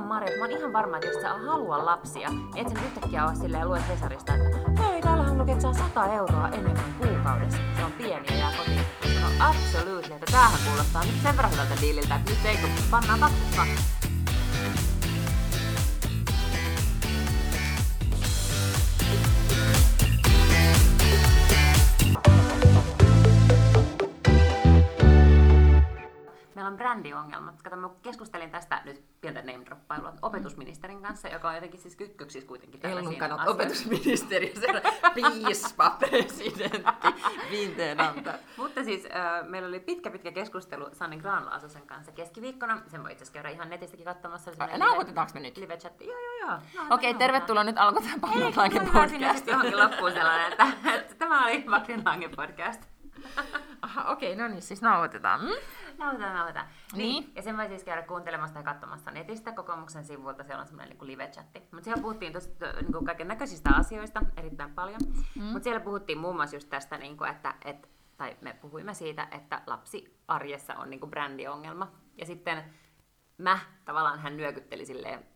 Mari, että mä oon ihan varma, että jos sä halua lapsia, et nyt yhtäkkiä ole silleen luet Hesarista, että hei, täällähän lukee, että saa 100 euroa enemmän kuukaudessa. Se on pieni ja jää kotiin. No absolutely, että tämähän kuulostaa nyt sen verran hyvältä diililtä, että nyt ei kun pannaan pakka. Meillä on brändiongelmat. Kato, mä keskustelin tästä opetusministerin kanssa, joka on jotenkin siis kytköksissä kuitenkin asioihin. opetusministeri, se piispa, presidentti, vinteenantaja. Mutta siis äh, meillä oli pitkä pitkä keskustelu Sanni Granlaasosen kanssa keskiviikkona. Sen voi itse asiassa käydä ihan netistäkin katsomassa. Nauhoitetaanko me nyt? Live chatti. Joo, joo, joo. No, Okei, nauhoitetaan. tervetuloa nyt alkoi tämä Ei, Pahnanlainen laitetaan sinne podcast. sitten johonkin loppuun sellainen, että, että tämä oli Makrinlangen podcast. Aha, okei, no niin, siis nauhoitetaan. Mm? Nauhoitetaan, nauhoitetaan. Niin. niin. Ja sen voi siis käydä kuuntelemassa ja katsomassa netistä kokoomuksen sivulta. Siellä on semmoinen niin live-chatti. Mutta siellä puhuttiin tosi niin kaiken näköisistä asioista erittäin paljon. Mm. Mutta siellä puhuttiin muun muassa just tästä, niin kuin, että, että tai me puhuimme siitä, että lapsi arjessa on niin kuin brändiongelma. Ja sitten mä tavallaan hän nyökytteli silleen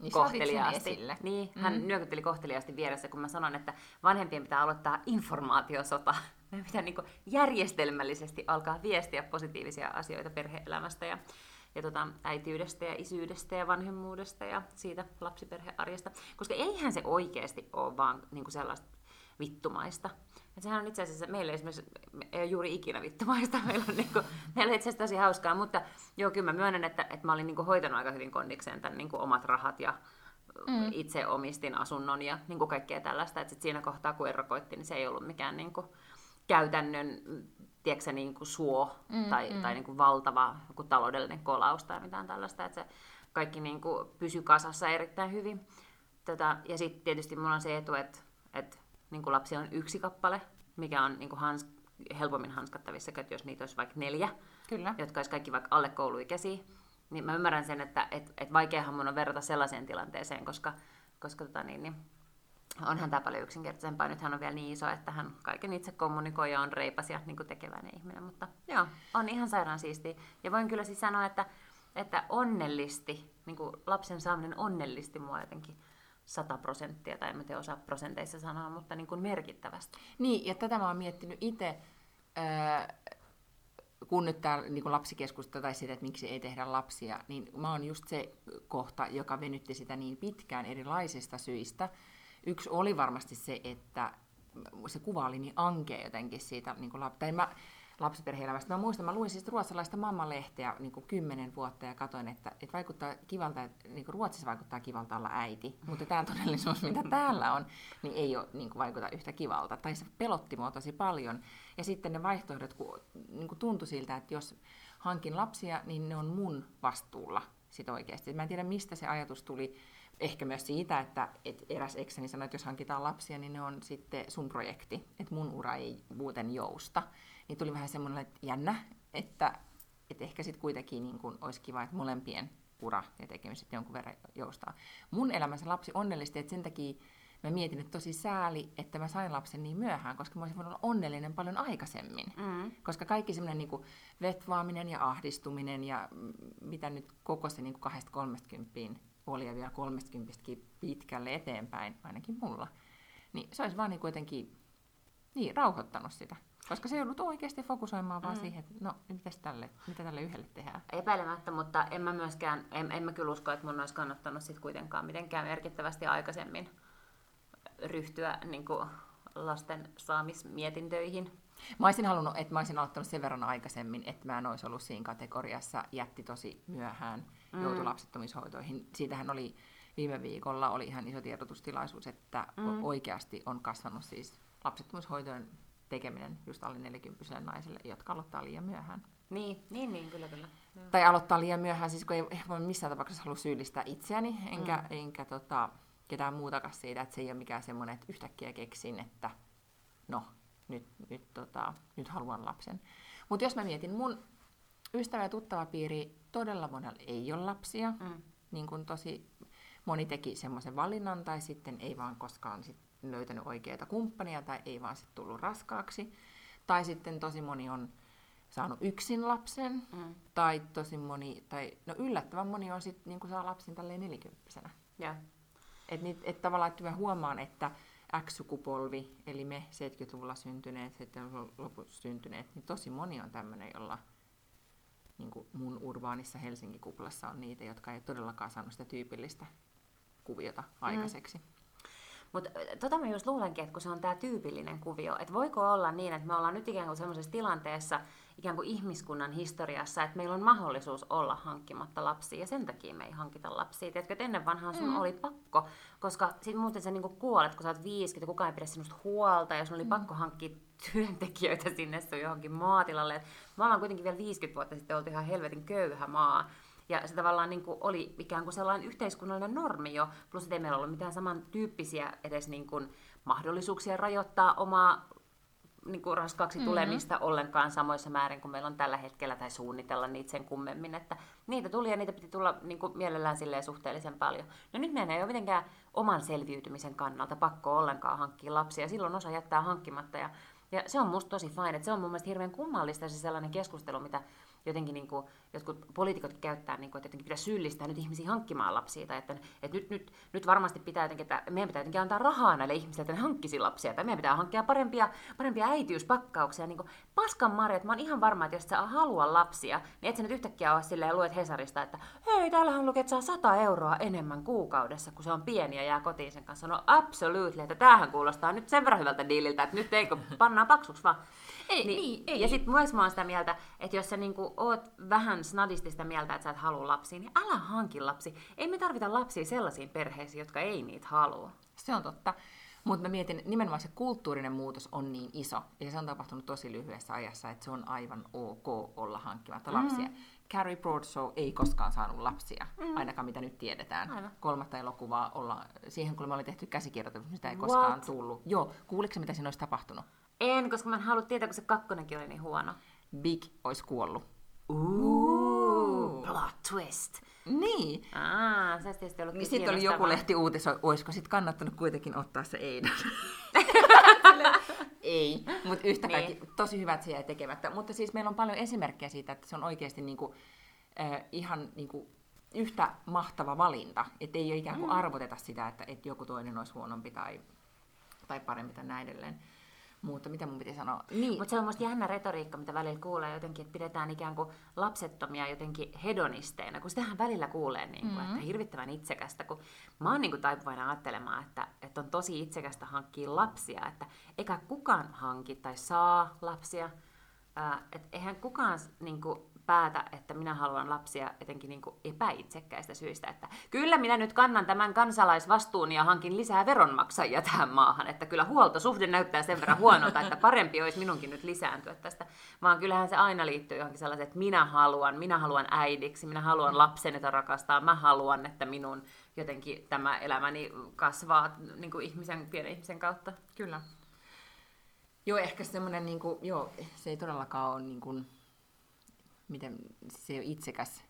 Niin kohteliaasti. Niin, hän mm. nyökytteli kohteliaasti vieressä, kun mä sanon, että vanhempien pitää aloittaa informaatiosota. Meidän pitää niin järjestelmällisesti alkaa viestiä positiivisia asioita perhe-elämästä ja, ja tota, äitiydestä ja isyydestä ja vanhemmuudesta ja siitä lapsiperhearjesta. Koska eihän se oikeasti ole vaan niin sellaista vittumaista. Et sehän on itse asiassa, meillä esimerkiksi ei ole juuri ikinä vittumaista, meillä on, niinku, meillä on itse asiassa tosi hauskaa, mutta joo, kyllä mä myönnän, että, että mä olin niinku hoitanut aika hyvin kondikseen tämän niinku omat rahat ja mm. itse omistin asunnon ja niinku kaikkea tällaista, että sit siinä kohtaa kun erokoitti, niin se ei ollut mikään niinku käytännön tiedätkö, niin kuin suo mm, tai, mm. tai niin kuin valtava joku taloudellinen kolaus tai mitään tällaista, että se kaikki niin kuin pysyi kasassa erittäin hyvin. Tätä, ja sitten tietysti mulla on se etu, että, että niin kuin lapsi on yksi kappale, mikä on niin kuin hans, helpommin hanskattavissa, että jos niitä olisi vaikka neljä, Kyllä. jotka olisi kaikki vaikka alle kouluikäisiä, niin mä ymmärrän sen, että et, et vaikeahan mun on verrata sellaiseen tilanteeseen, koska, koska tota niin, niin, onhan tämä paljon yksinkertaisempaa. Nyt hän on vielä niin iso, että hän kaiken itse kommunikoi ja on reipas ja niin tekeväinen ihminen. Mutta joo, on ihan sairaan siistiä. Ja voin kyllä siis sanoa, että, että onnellisti, niin lapsen saaminen onnellisti mua jotenkin 100 prosenttia, tai en mä tiedä osaa prosenteissa sanoa, mutta niin kuin merkittävästi. Niin, ja tätä mä oon miettinyt itse, äh, kun nyt täällä niin lapsikeskusta tai sitä, että miksi ei tehdä lapsia, niin mä oon just se kohta, joka venytti sitä niin pitkään erilaisista syistä. Yksi oli varmasti se, että se kuva oli niin ankea jotenkin siitä niin lap- tai mä, lapsiperhe-elämästä. Mä muistan, mä luin siis ruotsalaista mammalehteä niin kuin kymmenen vuotta ja katsoin, että, että vaikuttaa kivalta, että niin kuin Ruotsissa vaikuttaa kivalta olla äiti, mutta tämä todellisuus, mitä täällä on, niin ei ole, niin kuin vaikuta yhtä kivalta. Tai se pelotti mua tosi paljon. Ja sitten ne vaihtoehdot, kun, niin kuin tuntui siltä, että jos hankin lapsia, niin ne on mun vastuulla sit oikeasti. Mä en tiedä, mistä se ajatus tuli. Ehkä myös siitä, että, että eräs ekseni sanoi, että jos hankitaan lapsia, niin ne on sitten sun projekti, että mun ura ei muuten jousta. Niin tuli vähän semmoinen että jännä, että, että ehkä sitten kuitenkin niin kun olisi kiva, että molempien ura ja tekemiset jonkun verran joustaa. Mun elämässä lapsi onnellisti, että sen takia mä mietin, että tosi sääli, että mä sain lapsen niin myöhään, koska mä olisin voinut olla onnellinen paljon aikaisemmin. Mm. Koska kaikki semmoinen niin vetvaaminen ja ahdistuminen ja mitä nyt koko se niin 2-30 oli ja vielä 30 pitkälle eteenpäin, ainakin mulla, niin se olisi vaan niin kuitenkin niin, rauhoittanut sitä. Koska se joudut oikeasti fokusoimaan vaan Mm. siihen, että no, mitäs tälle, mitä tälle yhdelle tehdään. Epäilemättä, mutta en mä myöskään, en, en mä kyllä usko, että mun olisi kannattanut sit kuitenkaan mitenkään merkittävästi aikaisemmin ryhtyä niin kuin, lasten saamismietintöihin. Mä olisin halunnut, että mä olisin aloittanut sen verran aikaisemmin, että mä en olisi ollut siinä kategoriassa, jätti tosi myöhään, Mm. joutui lapsettomishoitoihin. Siitähän oli viime viikolla oli ihan iso tiedotustilaisuus, että Mm. oikeasti on kasvanut siis lapsettomishoitojen tekeminen just alle 40 naisille, jotka aloittaa liian myöhään. Niin, niin, niin kyllä, kyllä. Joo. Tai aloittaa liian myöhään, siis kun ei voi missään tapauksessa halua syyllistää itseäni, enkä, mm. enkä tota, ketään muutakaan siitä, että se ei ole mikään semmoinen, että yhtäkkiä keksin, että no, nyt, nyt, tota, nyt haluan lapsen. Mutta jos mä mietin, mun ystävä- ja tuttavapiiri todella monella ei ole lapsia, Mm. niin kuin tosi moni teki semmoisen valinnan, tai sitten ei vaan koskaan sit löytänyt oikeita kumppania, tai ei vaan sitten tullut raskaaksi. Tai sitten tosi moni on saanut yksin lapsen, Mm. tai tosi moni, tai no yllättävän moni on sitten niin saa lapsen tälleen nelikymppisenä. Ja. Että et tavallaan, että mä huomaan, että X-sukupolvi, eli me 70-luvulla syntyneet, 70-luvulla syntyneet, niin tosi moni on tämmöinen, jolla niin kuin mun urbaanissa Helsinki-kuplassa on niitä, jotka ei todellakaan saanut sitä tyypillistä kuviota aikaiseksi. Mm. Mutta tota mä just luulenkin, että kun se on tämä tyypillinen kuvio, että voiko olla niin, että me ollaan nyt ikään kuin sellaisessa tilanteessa, ikään kuin ihmiskunnan historiassa, että meillä on mahdollisuus olla hankkimatta lapsia, ja sen takia me ei hankita lapsia. Tiedätkö, että ennen vanhaa sun mm. oli pakko, koska sit muuten sä niinku kuolet, kun sä oot 50, kukaan ei pidä sinusta huolta, ja sun oli mm. pakko hankkia työntekijöitä sinne sun johonkin maatilalle. Et me ollaan kuitenkin vielä 50 vuotta sitten oltu ihan helvetin köyhä maa, ja se tavallaan niin kuin oli ikään kuin sellainen yhteiskunnallinen normi jo, plus että ei meillä ollut mitään samantyyppisiä edes niin kuin mahdollisuuksia rajoittaa omaa niin kuin raskaaksi mm-hmm. tulemista ollenkaan samoissa määrin kuin meillä on tällä hetkellä, tai suunnitella niitä sen kummemmin, että niitä tuli ja niitä piti tulla niin kuin mielellään silleen suhteellisen paljon. No nyt meidän ei ole mitenkään oman selviytymisen kannalta pakko ollenkaan hankkia lapsia, silloin osa jättää hankkimatta, ja, ja se on musta tosi fine, että se on mun mielestä hirveän kummallista se sellainen keskustelu, mitä jotenkin niin kuin, jotkut poliitikot käyttää, niin kuin, että jotenkin pitää syyllistää nyt ihmisiä hankkimaan lapsia, tai että, että nyt, nyt, nyt varmasti pitää jotenkin, että meidän pitää jotenkin antaa rahaa näille ihmisille, että ne hankkisi lapsia, tai meidän pitää hankkia parempia, parempia äitiyspakkauksia, niin kuin paskan marja, että mä oon ihan varma, että jos sä halua lapsia, niin et sä nyt yhtäkkiä ole silleen luet Hesarista, että hei, täällähän lukee, että saa 100 euroa enemmän kuukaudessa, kun se on pieni ja jää kotiin sen kanssa. No absolutely, että tämähän kuulostaa nyt sen verran hyvältä diililtä, että nyt eikö pannaan paksuksi vaan. Ei, niin, niin, ei. Ja sitten myös mä oon sitä mieltä, että jos sä niinku oot vähän snadisti sitä mieltä, että sä et halua lapsia, niin älä hanki lapsi. Ei me tarvita lapsia sellaisiin perheisiin, jotka ei niitä halua. Se on totta. Mutta mä mietin, nimenomaan se kulttuurinen muutos on niin iso, ja se on tapahtunut tosi lyhyessä ajassa, että se on aivan ok olla hankkimatta mm. lapsia. Carrie Bradshaw ei koskaan saanut lapsia, mm. ainakaan mitä nyt tiedetään. Aivan. Kolmatta elokuvaa olla, siihen kun me oli tehty käsikirjoitus, sitä ei koskaan What? tullut. Joo, kuuliko mitä siinä olisi tapahtunut? En, koska mä en halua tietää, kun se kakkonenkin oli niin huono. Big olisi kuollut. Ooh, plot twist. Niin. Aa, se tietysti ollut niin sitten oli joku lehti uutisoi, olisiko sitten kannattanut kuitenkin ottaa se Eidan. ei, mutta yhtä niin. kaikki tosi hyvät se jäi tekemättä. Mutta siis meillä on paljon esimerkkejä siitä, että se on oikeasti niinku, äh, ihan niinku, yhtä mahtava valinta. Että ei ole ikään kuin mm. arvoteta sitä, että, että joku toinen olisi huonompi tai, tai parempi tai näin edelleen. Mutta mitä mun piti sanoa? Niin. Mutta se on musta jännä retoriikka, mitä välillä kuulee jotenkin, että pidetään ikään kuin lapsettomia jotenkin hedonisteina, kun sitähän välillä kuulee, niin kuin, mm-hmm. että hirvittävän itsekästä, kun mä oon niin kuin taipuvainen ajattelemaan, että, että on tosi itsekästä hankkia lapsia, että eikä kukaan hanki tai saa lapsia, että eihän kukaan niin kuin, päätä, että minä haluan lapsia jotenkin niin kuin epäitsekkäistä syistä. Että kyllä minä nyt kannan tämän kansalaisvastuun ja hankin lisää veronmaksajia tähän maahan. Että kyllä huoltosuhde näyttää sen verran huonolta, että parempi olisi minunkin nyt lisääntyä tästä. Vaan kyllähän se aina liittyy johonkin sellaiseen, että minä haluan, minä haluan äidiksi, minä haluan lapsen, jota rakastaa, mä haluan, että minun jotenkin tämä elämäni kasvaa niin kuin ihmisen, pienen ihmisen kautta. Kyllä. Joo, ehkä semmoinen, niin kuin, joo, se ei todellakaan ole niin kuin, miten se ei ole itsekäs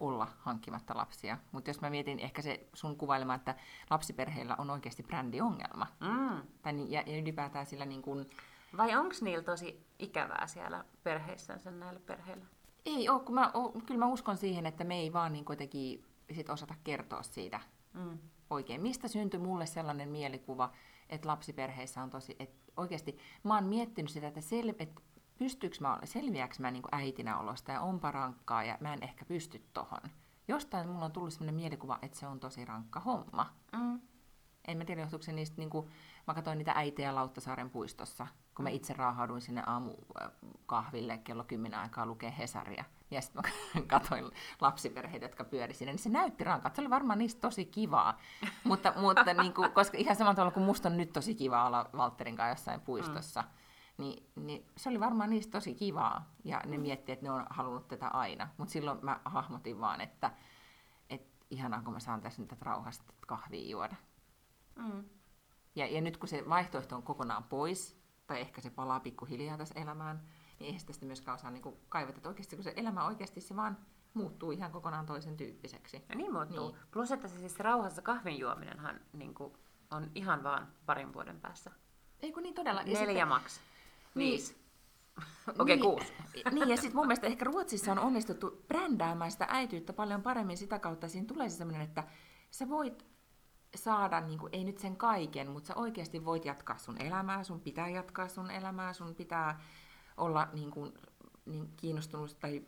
olla hankkimatta lapsia. Mutta jos mä mietin ehkä se sun kuvailema, että lapsiperheillä on oikeasti brändiongelma. Mm. Tai, ja, ja ylipäätään sillä niin kuin... Vai onko niillä tosi ikävää siellä perheissänsä näillä perheillä? Ei ole, kun mä, o, kyllä mä uskon siihen, että me ei vaan niin kuitenkin sit osata kertoa siitä mm. oikein. Mistä syntyi mulle sellainen mielikuva, että lapsiperheissä on tosi... Että oikeasti mä oon miettinyt sitä, että, sel, että pystyykö mä, selviääkö mä niin äitinä olosta ja onpa rankkaa ja mä en ehkä pysty tohon. Jostain mulla on tullut sellainen mielikuva, että se on tosi rankka homma. Mm. En mä tiedä, johtuuko se niistä, niin kuin, mä katsoin niitä äitejä Lauttasaaren puistossa, kun mä mm. itse raahauduin sinne aamukahville kello 10 aikaa lukee Hesaria. Ja sitten mä katsoin lapsiperheitä, jotka pyöri sinne, niin se näytti rankalta. Se oli varmaan niistä tosi kivaa. mutta, mutta niin kuin, koska ihan samalla tavalla kuin musta on nyt tosi kiva olla Walterin kanssa jossain puistossa. Mm niin, niin se oli varmaan niistä tosi kivaa. Ja ne mm. miettii, että ne on halunnut tätä aina. Mutta silloin mä hahmotin vaan, että, että ihanaa, kun mä saan tässä nyt rauhasta kahvia juoda. Mm. Ja, ja nyt kun se vaihtoehto on kokonaan pois, tai ehkä se palaa pikkuhiljaa tässä elämään, niin eihän sitä myöskään osaa niin kaivata. Että oikeasti kun se elämä oikeasti se vaan muuttuu ihan kokonaan toisen tyyppiseksi. Ja niin muuttuu. Niin. Plus, että se siis rauhassa kahvin juominenhan niin kuin, on ihan vaan parin vuoden päässä. Ei kun niin todella. Neljä sitten, maks. Viisi. Okei, niin, kuusi. niin, ja sitten mun mielestä ehkä Ruotsissa on onnistuttu brändäämään sitä äityyttä paljon paremmin sitä kautta. Siinä tulee se sellainen, että sä voit saada, niin kuin, ei nyt sen kaiken, mutta sä oikeasti voit jatkaa sun elämää, sun pitää jatkaa sun elämää, sun pitää olla niin kuin, niin kiinnostunut tai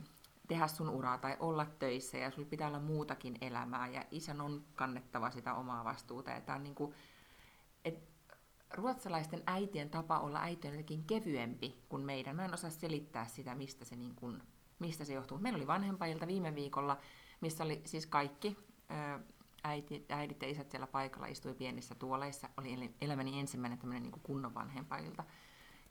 tehdä sun uraa tai olla töissä ja sulla pitää olla muutakin elämää ja isän on kannettava sitä omaa vastuuta. Ja tää on niin kuin, ruotsalaisten äitien tapa olla äiti on jotenkin kevyempi kuin meidän. Mä en osaa selittää sitä, mistä se, niin kuin, mistä se johtuu. Meillä oli vanhempailta viime viikolla, missä oli siis kaikki äiti, äidit ja isät siellä paikalla, istui pienissä tuoleissa. Oli elämäni ensimmäinen tämmöinen niin kunnon vanhempailta.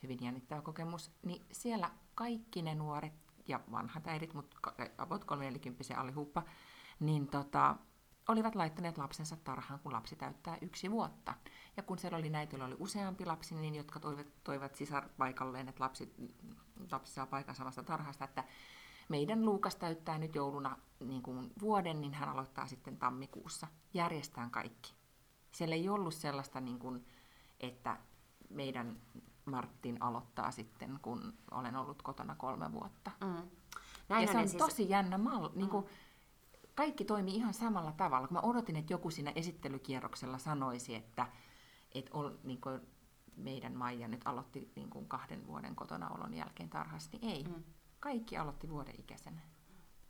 Hyvin jännittävä kokemus. Niin siellä kaikki ne nuoret ja vanhat äidit, mutta about 30 allihuppa, niin tota, olivat laittaneet lapsensa tarhaan, kun lapsi täyttää yksi vuotta. Ja kun siellä oli näitä, oli useampi lapsi, niin jotka toivat, toivat sisarpaikalleen, että lapsi, lapsi saa paikan samasta tarhasta, että meidän Luukas täyttää nyt jouluna niin kuin vuoden, niin hän aloittaa sitten tammikuussa. Järjestään kaikki. Siellä ei ollut sellaista, niin kuin, että meidän Martin aloittaa sitten, kun olen ollut kotona kolme vuotta. Mm. Näin ja se on siis... tosi jännä malli. Mm. Niin kuin, kaikki toimii ihan samalla tavalla. Kun mä odotin, että joku siinä esittelykierroksella sanoisi, että, että on, niin kuin meidän Maija nyt aloitti niin kuin kahden vuoden kotona olon jälkeen tarhassa, niin ei. Mm. Kaikki aloitti vuoden ikäisenä.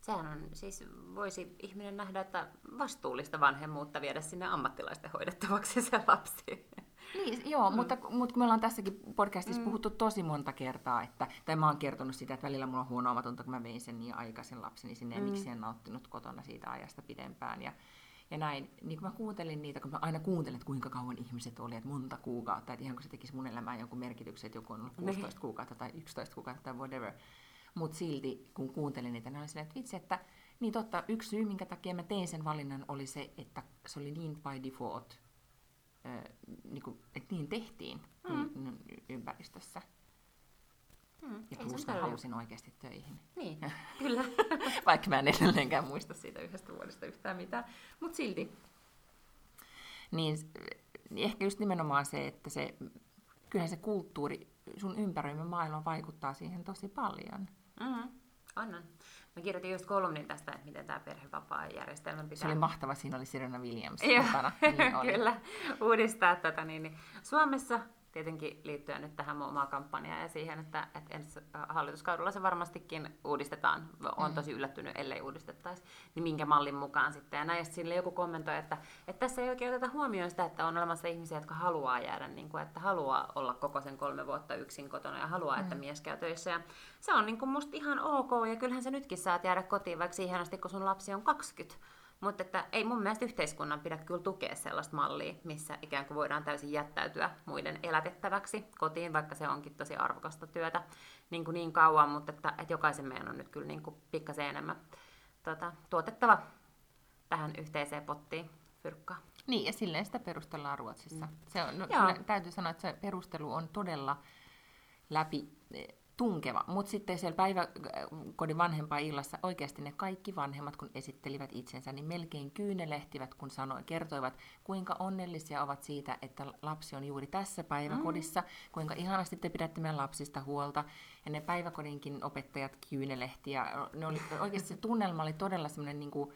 Sehän on, siis voisi ihminen nähdä, että vastuullista vanhemmuutta viedä sinne ammattilaisten hoidettavaksi se lapsi. Niin, joo, mm. mutta, mutta kun me ollaan tässäkin podcastissa mm. puhuttu tosi monta kertaa, että, tai mä oon kertonut sitä, että välillä mulla on huono omatunto, kun mä vein sen niin aikaisin lapseni sinne, mm. ja miksi en nauttinut kotona siitä ajasta pidempään. Ja, ja näin, niin kun mä kuuntelin niitä, kun mä aina kuuntelin, että kuinka kauan ihmiset oli, että monta kuukautta, että ihan kun se tekisi mun elämään jonkun merkityksen, että joku on ollut 16 niin. kuukautta tai 11 kuukautta tai whatever. Mutta silti, kun kuuntelin niitä, niin oli silleen, että vitsi, että niin totta, yksi syy, minkä takia mä tein sen valinnan, oli se, että se oli niin by default niin kuin, että niin tehtiin mm. ympäristössä. Mm, ja plus mä halusin oikeasti töihin. Niin, kyllä. Vaikka mä en edelleenkään muista siitä yhdestä vuodesta yhtään mitään. Mutta silti. Niin, niin ehkä just nimenomaan se, että se, kyllähän se kulttuuri, sun ympäröimä maailma vaikuttaa siihen tosi paljon. Mm-hmm. Annan. Mä kirjoitin just kolumnin tästä, että miten tämä perhevapaa-järjestelmä pitää... Se oli mahtava, siinä oli Serena Williams mukana. Niin oli. Kyllä, uudistaa tätä. Niin, niin. Suomessa tietenkin liittyen nyt tähän omaan kampanjaan ja siihen, että, että ensi hallituskaudella se varmastikin uudistetaan. on mm. tosi yllättynyt, ellei uudistettaisi. Niin minkä mallin mukaan sitten. Ja näistä sille joku kommentoi, että, että tässä ei oikein oteta huomioon sitä, että on olemassa ihmisiä, jotka haluaa jäädä, niin kuin, että haluaa olla koko sen kolme vuotta yksin kotona ja haluaa, mm. että mies käy töissä. Ja se on niin kuin musta ihan ok, ja kyllähän sä nytkin saat jäädä kotiin vaikka siihen asti, kun sun lapsi on 20 mutta että ei mun mielestä yhteiskunnan pidä kyllä tukea sellaista mallia, missä ikään kuin voidaan täysin jättäytyä muiden elätettäväksi kotiin, vaikka se onkin tosi arvokasta työtä niin, kuin niin kauan, mutta että, että jokaisen meidän on nyt kyllä niin kuin pikkasen enemmän tota, tuotettava tähän yhteiseen pottiin fyrkkaa. Niin, ja silleen sitä perustellaan Ruotsissa. Mm. Se on, no, täytyy sanoa, että se perustelu on todella läpi tunkeva. Mutta sitten siellä päiväkodin vanhempaa illassa oikeasti ne kaikki vanhemmat, kun esittelivät itsensä, niin melkein kyynelehtivät, kun sanoi, kertoivat, kuinka onnellisia ovat siitä, että lapsi on juuri tässä päiväkodissa, mm. kuinka ihanasti te pidätte meidän lapsista huolta. Ja ne päiväkodinkin opettajat kyynelehti. Ja ne oli, oikeasti se tunnelma oli todella semmoinen, niin kuin,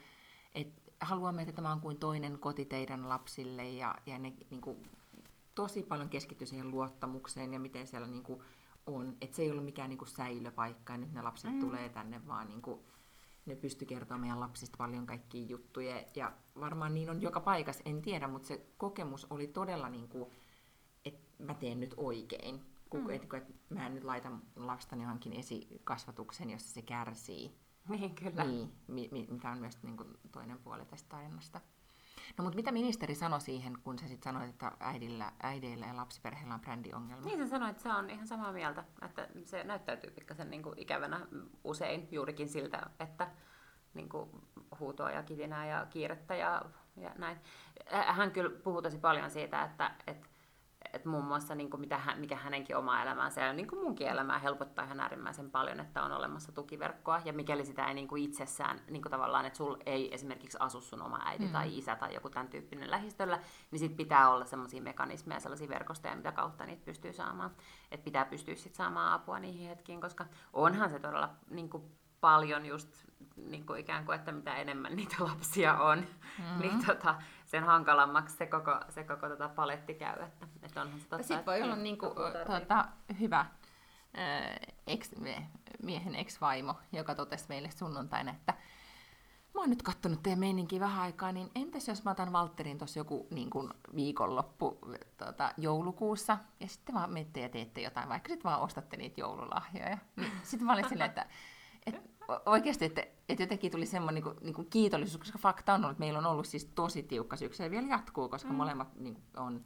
että haluamme, että tämä on kuin toinen koti teidän lapsille. Ja, ja ne niin kuin, tosi paljon keskittyi siihen luottamukseen ja miten siellä niin kuin, on. Että se ei ollut mikään niinku säilöpaikka ja nyt ne lapset mm. tulee tänne, vaan niinku, ne pysty kertomaan meidän lapsista paljon kaikkia juttuja. Ja varmaan niin on joka paikassa, en tiedä, mutta se kokemus oli todella, niinku, että mä teen nyt oikein. Kun, mm. et, et mä en nyt laita lastani johonkin esikasvatuksen, jossa se kärsii. Niin, kyllä. Niin, mi, mi, mikä on myös niin kuin, toinen puoli tästä tarinasta. No mutta mitä ministeri sanoi siihen, kun sä sitten sanoit, että äidillä, äideillä ja lapsiperheillä on brändiongelma? Niin se sanoi, että se on ihan samaa mieltä, että se näyttäytyy pikkasen niin kuin ikävänä usein juurikin siltä, että niin kuin huutoa ja kitinää ja kiirettä ja, ja näin. Hän kyllä puhuu tosi paljon siitä, että, että et muun muassa niin kuin mitä hän, mikä hänenkin oma elämäänsä ja niin kuin munkin elämää helpottaa ihan äärimmäisen paljon, että on olemassa tukiverkkoa. Ja mikäli sitä ei niin kuin itsessään niin kuin tavallaan, että sul ei esimerkiksi asu sun oma äiti mm. tai isä tai joku tämän tyyppinen lähistöllä, niin sit pitää olla sellaisia mekanismeja, sellaisia verkostoja, mitä kautta niitä pystyy saamaan. Että pitää pystyä sit saamaan apua niihin hetkiin, koska onhan se todella niin kuin paljon just niin kuin ikään kuin, että mitä enemmän niitä lapsia on, mm-hmm. niin tota, sen hankalammaksi se koko, se koko tota paletti käy. Että, että onhan se totta, Sitten voi olla niin kuin, tuota, hyvä äh, ex, miehen ex-vaimo, joka totesi meille sunnuntaina, että mä oon nyt kattonut teidän meininkin vähän aikaa, niin entäs jos mä otan Valtterin tuossa joku niin kuin viikonloppu tuota, joulukuussa, ja sitten vaan menette ja teette jotain, vaikka sitten vaan ostatte niitä joululahjoja. Niin sitten mä olin silleen, että et, oikeasti, että, että jotenkin tuli semmoinen niin kuin, niin kuin kiitollisuus, koska fakta on ollut, että meillä on ollut siis tosi tiukka syksy ja vielä jatkuu, koska mm. molemmat niin kuin, on,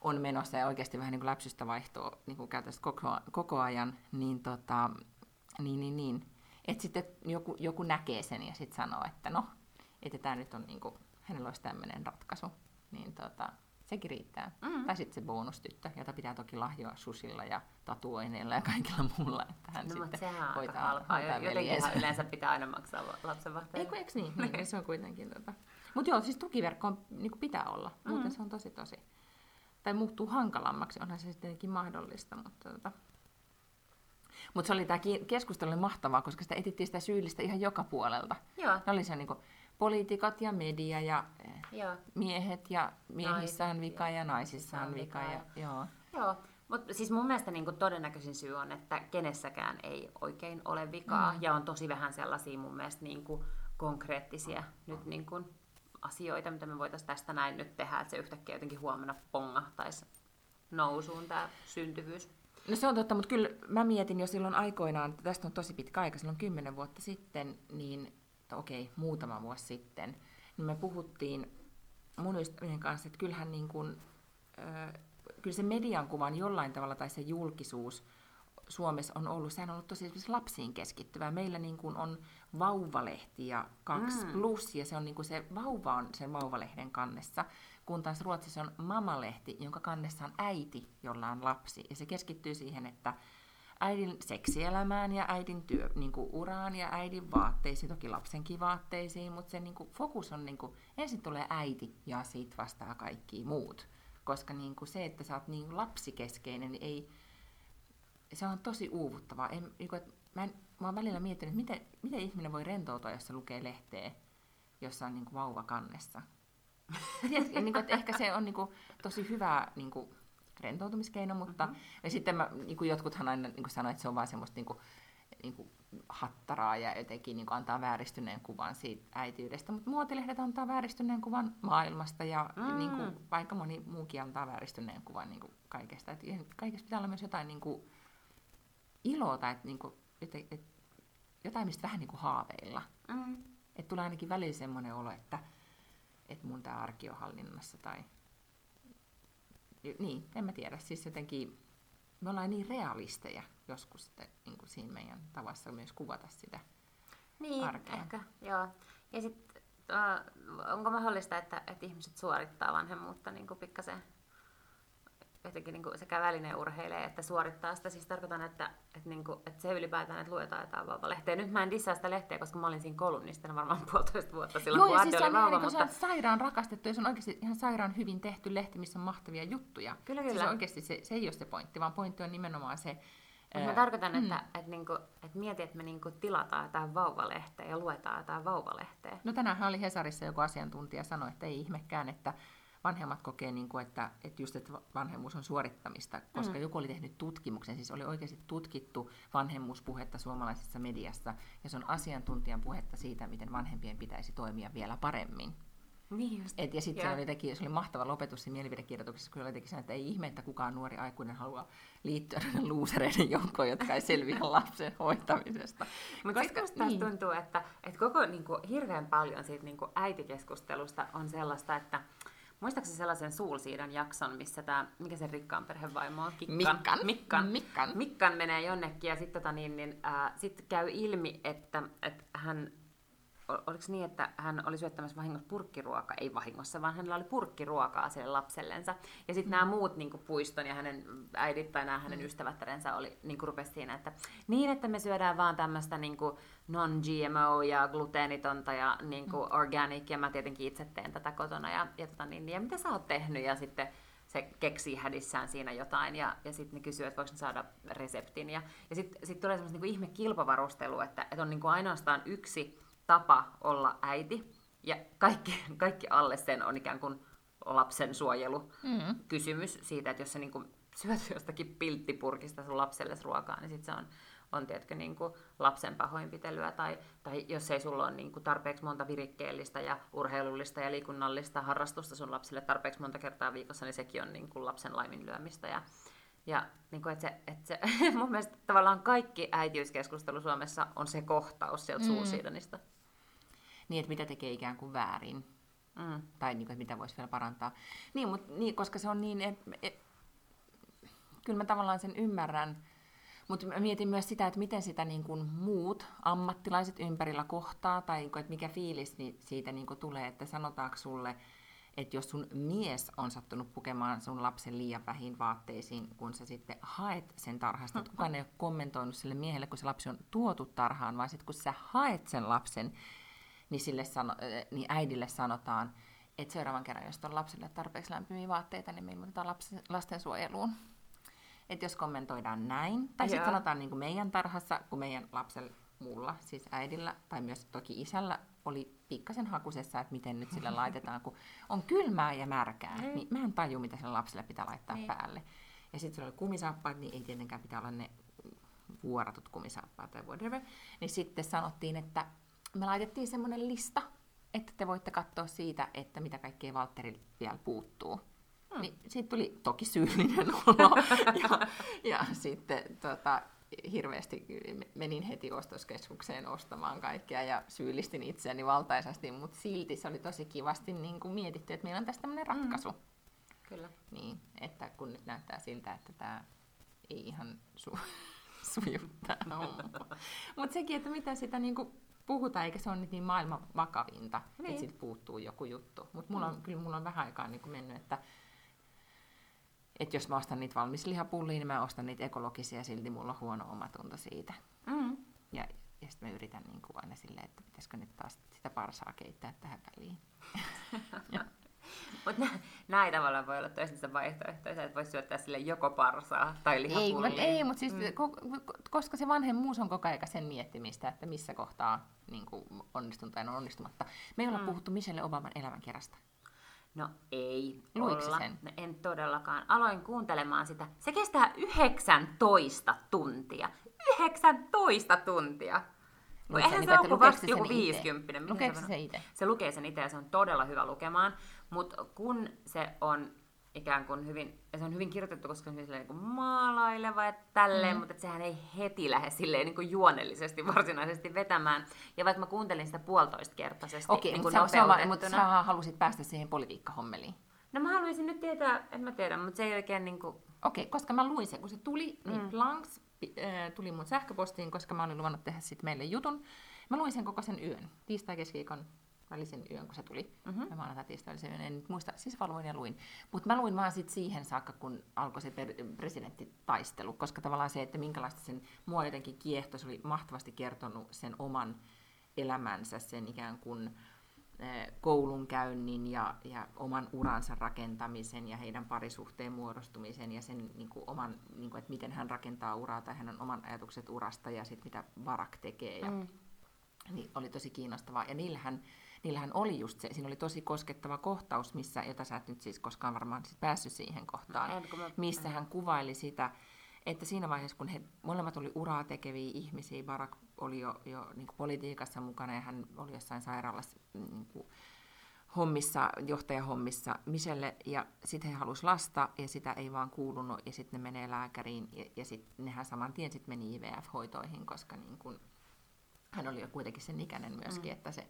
on menossa ja oikeasti vähän niin kuin läpsystä vaihtoa niin kuin koko, koko ajan, niin, tota, niin, niin, niin. että sitten joku, joku näkee sen ja sitten sanoo, että no, että tämä nyt on niin kuin, hänellä olisi tämmöinen ratkaisu, niin tota, sekin riittää. Mm. Tai sitten se bonustyttö, jota pitää toki lahjoa susilla ja tatuoineilla ja kaikilla muulla, että hän no, sitten sehän hoitaa, hoitaa Jotenkinhan yleensä pitää aina maksaa lapsenvahtajalle. Eikö, eikö niin? niin se on kuitenkin tota. Mutta joo, siis tukiverkko on, niin pitää olla. Muuten mm. se on tosi tosi. Tai muuttuu hankalammaksi, onhan se tietenkin mahdollista, mutta tota. Mutta se oli tämä keskustelu oli mahtavaa, koska sitä etittiin sitä syyllistä ihan joka puolelta. Joo. Ne oli se niinku, poliitikot ja media ja eh, joo. miehet ja miehissä on vika ja naisissa on vika. Ja, joo. joo. Mutta siis mun mielestä niinku todennäköisin syy on, että kenessäkään ei oikein ole vikaa. Mm. Ja on tosi vähän sellaisia mun mielestä niinku konkreettisia nyt niinku asioita, mitä me voitaisiin tästä näin nyt tehdä, että se yhtäkkiä jotenkin huomenna pongahtaisi nousuun tämä syntyvyys. No se on totta, mutta kyllä mä mietin jo silloin aikoinaan, että tästä on tosi pitkä aika, silloin kymmenen vuotta sitten, niin okei, muutama vuosi sitten, niin me puhuttiin mun ystävien kanssa, että kyllähän niin kuin, äh, kyllä se median kuvan jollain tavalla tai se julkisuus Suomessa on ollut, sehän on ollut tosi lapsiin keskittyvää. Meillä niin kuin on vauvalehti ja kaksi mm. plus, ja se on niin kuin se vauva on sen vauvalehden kannessa, kun taas Ruotsissa on mamalehti, jonka kannessa on äiti, jolla on lapsi. Ja se keskittyy siihen, että äidin seksielämään ja äidin työ, niin kuin uraan ja äidin vaatteisiin, toki lapsenkin vaatteisiin, mutta se niin kuin, fokus on niin kuin, ensin tulee äiti ja siitä vastaa kaikki muut. Koska niin kuin se, että sä oot niin lapsikeskeinen, niin ei, se on tosi uuvuttavaa. En, niin kuin, mä, en, mä oon välillä miettinyt, että miten, miten ihminen voi rentoutua, jos se lukee lehteä, jossa on niin kuin vauva kannessa. Tiedätkö, niin kuin, että ehkä se on niin kuin, tosi hyvä niin kuin, rentoutumiskeino, mutta mm-hmm. ja sitten mä, niin kuin jotkuthan aina niin kuin sanoo, että se on vain semmoista niin kuin, niin kuin hattaraa ja jotenkin niin kuin antaa vääristyneen kuvan siitä äitiydestä, mutta muotilehdet antaa vääristyneen kuvan maailmasta ja mm. niin kuin, vaikka moni muukin antaa vääristyneen kuvan niin kuin kaikesta. Et kaikessa pitää olla myös jotain niin kuin, iloa tai että, niin kuin, että, että, jotain, mistä vähän niin kuin haaveilla. Mm. Että tulee ainakin välillä semmoinen olo, että, että mun tämä arki on hallinnassa tai niin, en mä tiedä, siis jotenkin me ollaan niin realisteja joskus sitten, niin kuin siinä meidän tavassa myös kuvata sitä niin, arkea. ehkä, joo. Ja sitten äh, onko mahdollista, että, että ihmiset suorittaa vanhemmuutta niin kuin pikkasen jotenkin niin kuin sekä välineurheilee että suorittaa sitä. Siis tarkoitan, että, että, niin kuin, että se ylipäätään, että luetaan jotain vauvalehteä. Nyt mä en dissaa sitä lehteä, koska mä olin siinä kolumnistina varmaan puolitoista vuotta silloin, Joo, kun siis oli vauva. Niin, mutta... Se on sairaan rakastettu ja se on oikeasti ihan sairaan hyvin tehty lehti, missä on mahtavia juttuja. Kyllä, kyllä. Siis oikeasti se, se ei ole se pointti, vaan pointti on nimenomaan se, Mutta mä tarkoitan, mm. että, että, niinku, että mieti, että me niinku tilataan jotain vauvalehteä ja luetaan jotain vauvalehteä. No tänään oli Hesarissa joku asiantuntija sanoi, että ei ihmekään, että vanhemmat kokee, niin kuin, että, että just että vanhemmuus on suorittamista, koska mm. joku oli tehnyt tutkimuksen, siis oli oikeasti tutkittu vanhemmuuspuhetta suomalaisessa mediassa, ja se on asiantuntijan puhetta siitä, miten vanhempien pitäisi toimia vielä paremmin. Niin just. Et, ja sitten se, oli se oli mahtava lopetus siinä mielipidekirjoituksessa, kun oli teki sen, että ei ihme, että kukaan nuori aikuinen haluaa liittyä luusereiden joukkoon, jotka ei selviä lapsen hoitamisesta. Mutta sitten musta niin. tuntuu, että, että koko niin kuin, hirveän paljon siitä niin kuin äitikeskustelusta on sellaista, että Muistaakseni sellaisen Suulsiidan jakson, missä tämä, mikä se rikkaan perhevaimo on? Kikkan. Mikkan. Mikkan. Mikkan. Mikkan menee jonnekin ja sitten tota niin, niin, äh, sit käy ilmi, että, että hän oliko niin, että hän oli syöttämässä vahingossa purkkiruokaa, ei vahingossa, vaan hänellä oli purkkiruokaa sille lapsellensa. Ja sitten mm. nämä muut niin kuin puiston ja hänen äidit tai nämä hänen mm. ystävättärensä oli, niin kuin rupesi siinä, että niin, että me syödään vaan tämmöistä niin non-GMO ja gluteenitonta ja niin kuin mm. organic, ja mä tietenkin itse teen tätä kotona. Ja, ja, tota, niin, ja mitä sä oot tehnyt? Ja sitten se keksii hädissään siinä jotain ja, ja sitten ne kysyy, että voiko ne saada reseptin. Ja, ja sitten sit tulee semmoista niinku ihme kilpavarustelu, että, että on niinku ainoastaan yksi tapa olla äiti ja kaikki, kaikki alle sen on ikään kuin lapsen suojelu mm. kysymys siitä, että jos sä niinku syöt jostakin pilttipurkista sun lapselle ruokaa, niin sitten se on on tiedätkö, niin kuin lapsen pahoinpitelyä, tai, tai jos ei sulla ole niin kuin tarpeeksi monta virikkeellistä ja urheilullista ja liikunnallista harrastusta sun lapsille tarpeeksi monta kertaa viikossa, niin sekin on niin kuin lapsen laiminlyömistä. Ja, ja niin kuin, että se, että se, mun mielestä tavallaan kaikki äitiyskeskustelu Suomessa on se kohtaus sieltä mm. suusiidonista. Niin, että mitä tekee ikään kuin väärin. Mm. Tai niin kuin, että mitä voisi vielä parantaa. Niin, mutta, niin, koska se on niin, että et, kyllä mä tavallaan sen ymmärrän, mutta mietin myös sitä, että miten sitä niin kuin muut ammattilaiset ympärillä kohtaa, tai niin että mikä fiilis siitä niin kuin tulee, että sanotaanko sulle, että jos sun mies on sattunut pukemaan sun lapsen liian vähin vaatteisiin, kun sä sitten haet sen tarhasta, että kukaan ei ole kommentoinut sille miehelle, kun se lapsi on tuotu tarhaan, vaan sitten kun sä haet sen lapsen, niin, sille sano, äh, niin äidille sanotaan, että seuraavan kerran, jos on lapselle tarpeeksi lämpimiä vaatteita, niin me ilmoitetaan lastensuojeluun. Että jos kommentoidaan näin, tai sitten sanotaan niin kuin meidän tarhassa, kun meidän lapsella, mulla, siis äidillä, tai myös toki isällä, oli pikkasen hakusessa, että miten nyt sille laitetaan, kun on kylmää ja märkää, mm. niin mä en taju, mitä sille lapselle pitää laittaa mm. päälle. Ja sitten sillä oli kumisaappaat, niin ei tietenkään pitää olla ne vuoratut kumisaappaat tai whatever. Niin sitten sanottiin, että me laitettiin semmoinen lista, että te voitte katsoa siitä, että mitä kaikkea Valtteri vielä puuttuu. Mm. Niin siitä tuli toki syyllinen olo. ja, ja sitten tota, hirveästi menin heti ostoskeskukseen ostamaan kaikkea ja syyllistin itseäni valtaisasti, mutta silti se oli tosi kivasti niin kuin mietitty, että meillä on tästä tämmöinen mm. ratkaisu. Mm. Kyllä. Niin, että kun nyt näyttää siltä, että tämä ei ihan su- suju tämä Mutta sekin, että mitä sitä niinku puhutaan, eikä se ole nyt niin maailman vakavinta, niin. että siitä puuttuu joku juttu. Mutta mulla on, mm. kyllä mulla on vähän aikaa niin mennyt, että että jos mä ostan niitä valmislihapullia, niin mä ostan niitä ekologisia, silti mulla on huono omatunto siitä. Mm. Ja, ja sitten mä yritän niin kuin aina silleen, että pitäisikö nyt taas sitä parsaa keittää tähän väliin. Mutta näin tavallaan voi olla toisensa vaihtoehtoisia, että voisi syöttää sille joko parsaa tai lihapullia. Ei, ei mutta siis, mm. koska se vanhemmuus on koko ajan sen miettimistä, että missä kohtaa niin kuin onnistun tai on onnistumatta. Me ei olla mm. puhuttu Michelle Obaman elämänkerrasta. No ei Luiksi olla. sen? No, en todellakaan. Aloin kuuntelemaan sitä. Se kestää 19 tuntia. 19 tuntia! No, eihän se ole vasta joku 50. Lukeeko se itse? Se lukee sen itse ja se on todella hyvä lukemaan. Mutta kun se on ikään kuin hyvin, ja se on hyvin kirjoitettu, koska se on niin kuin maalaileva ja tälleen, mm. mutta sehän ei heti lähde silleen niin kuin juonellisesti varsinaisesti vetämään. Ja vaikka mä kuuntelin sitä puolitoista kertaisesti Okei, niin mutta, sä, sä, mutta sä halusit päästä siihen politiikkahommeliin. No mä haluaisin nyt tietää, en mä tiedä, mutta se ei oikein niin kuin... Okei, koska mä luin sen, kun se tuli, niin mm. Äh, tuli mun sähköpostiin, koska mä olin luvannut tehdä sit meille jutun. Mä luin sen koko sen yön, tiistai-keskiviikon välisen yön, kun se tuli. Mm-hmm. Maanantai tiistai välisen yön, en nyt muista, siis valvoin ja luin. Mutta mä luin vaan sit siihen saakka, kun alkoi se per- presidenttitaistelu, koska tavallaan se, että minkälaista sen mua jotenkin kiehto, se oli mahtavasti kertonut sen oman elämänsä, sen ikään kuin koulunkäynnin ja, ja oman uransa rakentamisen ja heidän parisuhteen muodostumisen ja sen niin kuin oman, niin kuin, että miten hän rakentaa uraa tai hänen oman ajatukset urasta ja sitten mitä Barak tekee. Ja, mm. niin oli tosi kiinnostavaa. Ja niillähän niillähän oli just se, siinä oli tosi koskettava kohtaus, missä, jota sä et nyt siis koskaan varmaan siis päässyt siihen kohtaan, no, en, mä... missä hän kuvaili sitä, että siinä vaiheessa, kun he molemmat oli uraa tekeviä ihmisiä, Barack oli jo, jo niin kuin politiikassa mukana ja hän oli jossain sairaalassa niin kuin, hommissa, johtajahommissa Michelle, ja sitten he halusi lasta, ja sitä ei vaan kuulunut, ja sitten ne menee lääkäriin, ja, ja sitten nehän saman tien sitten meni IVF-hoitoihin, koska niin kun, hän oli jo kuitenkin sen ikäinen myöskin, mm. että se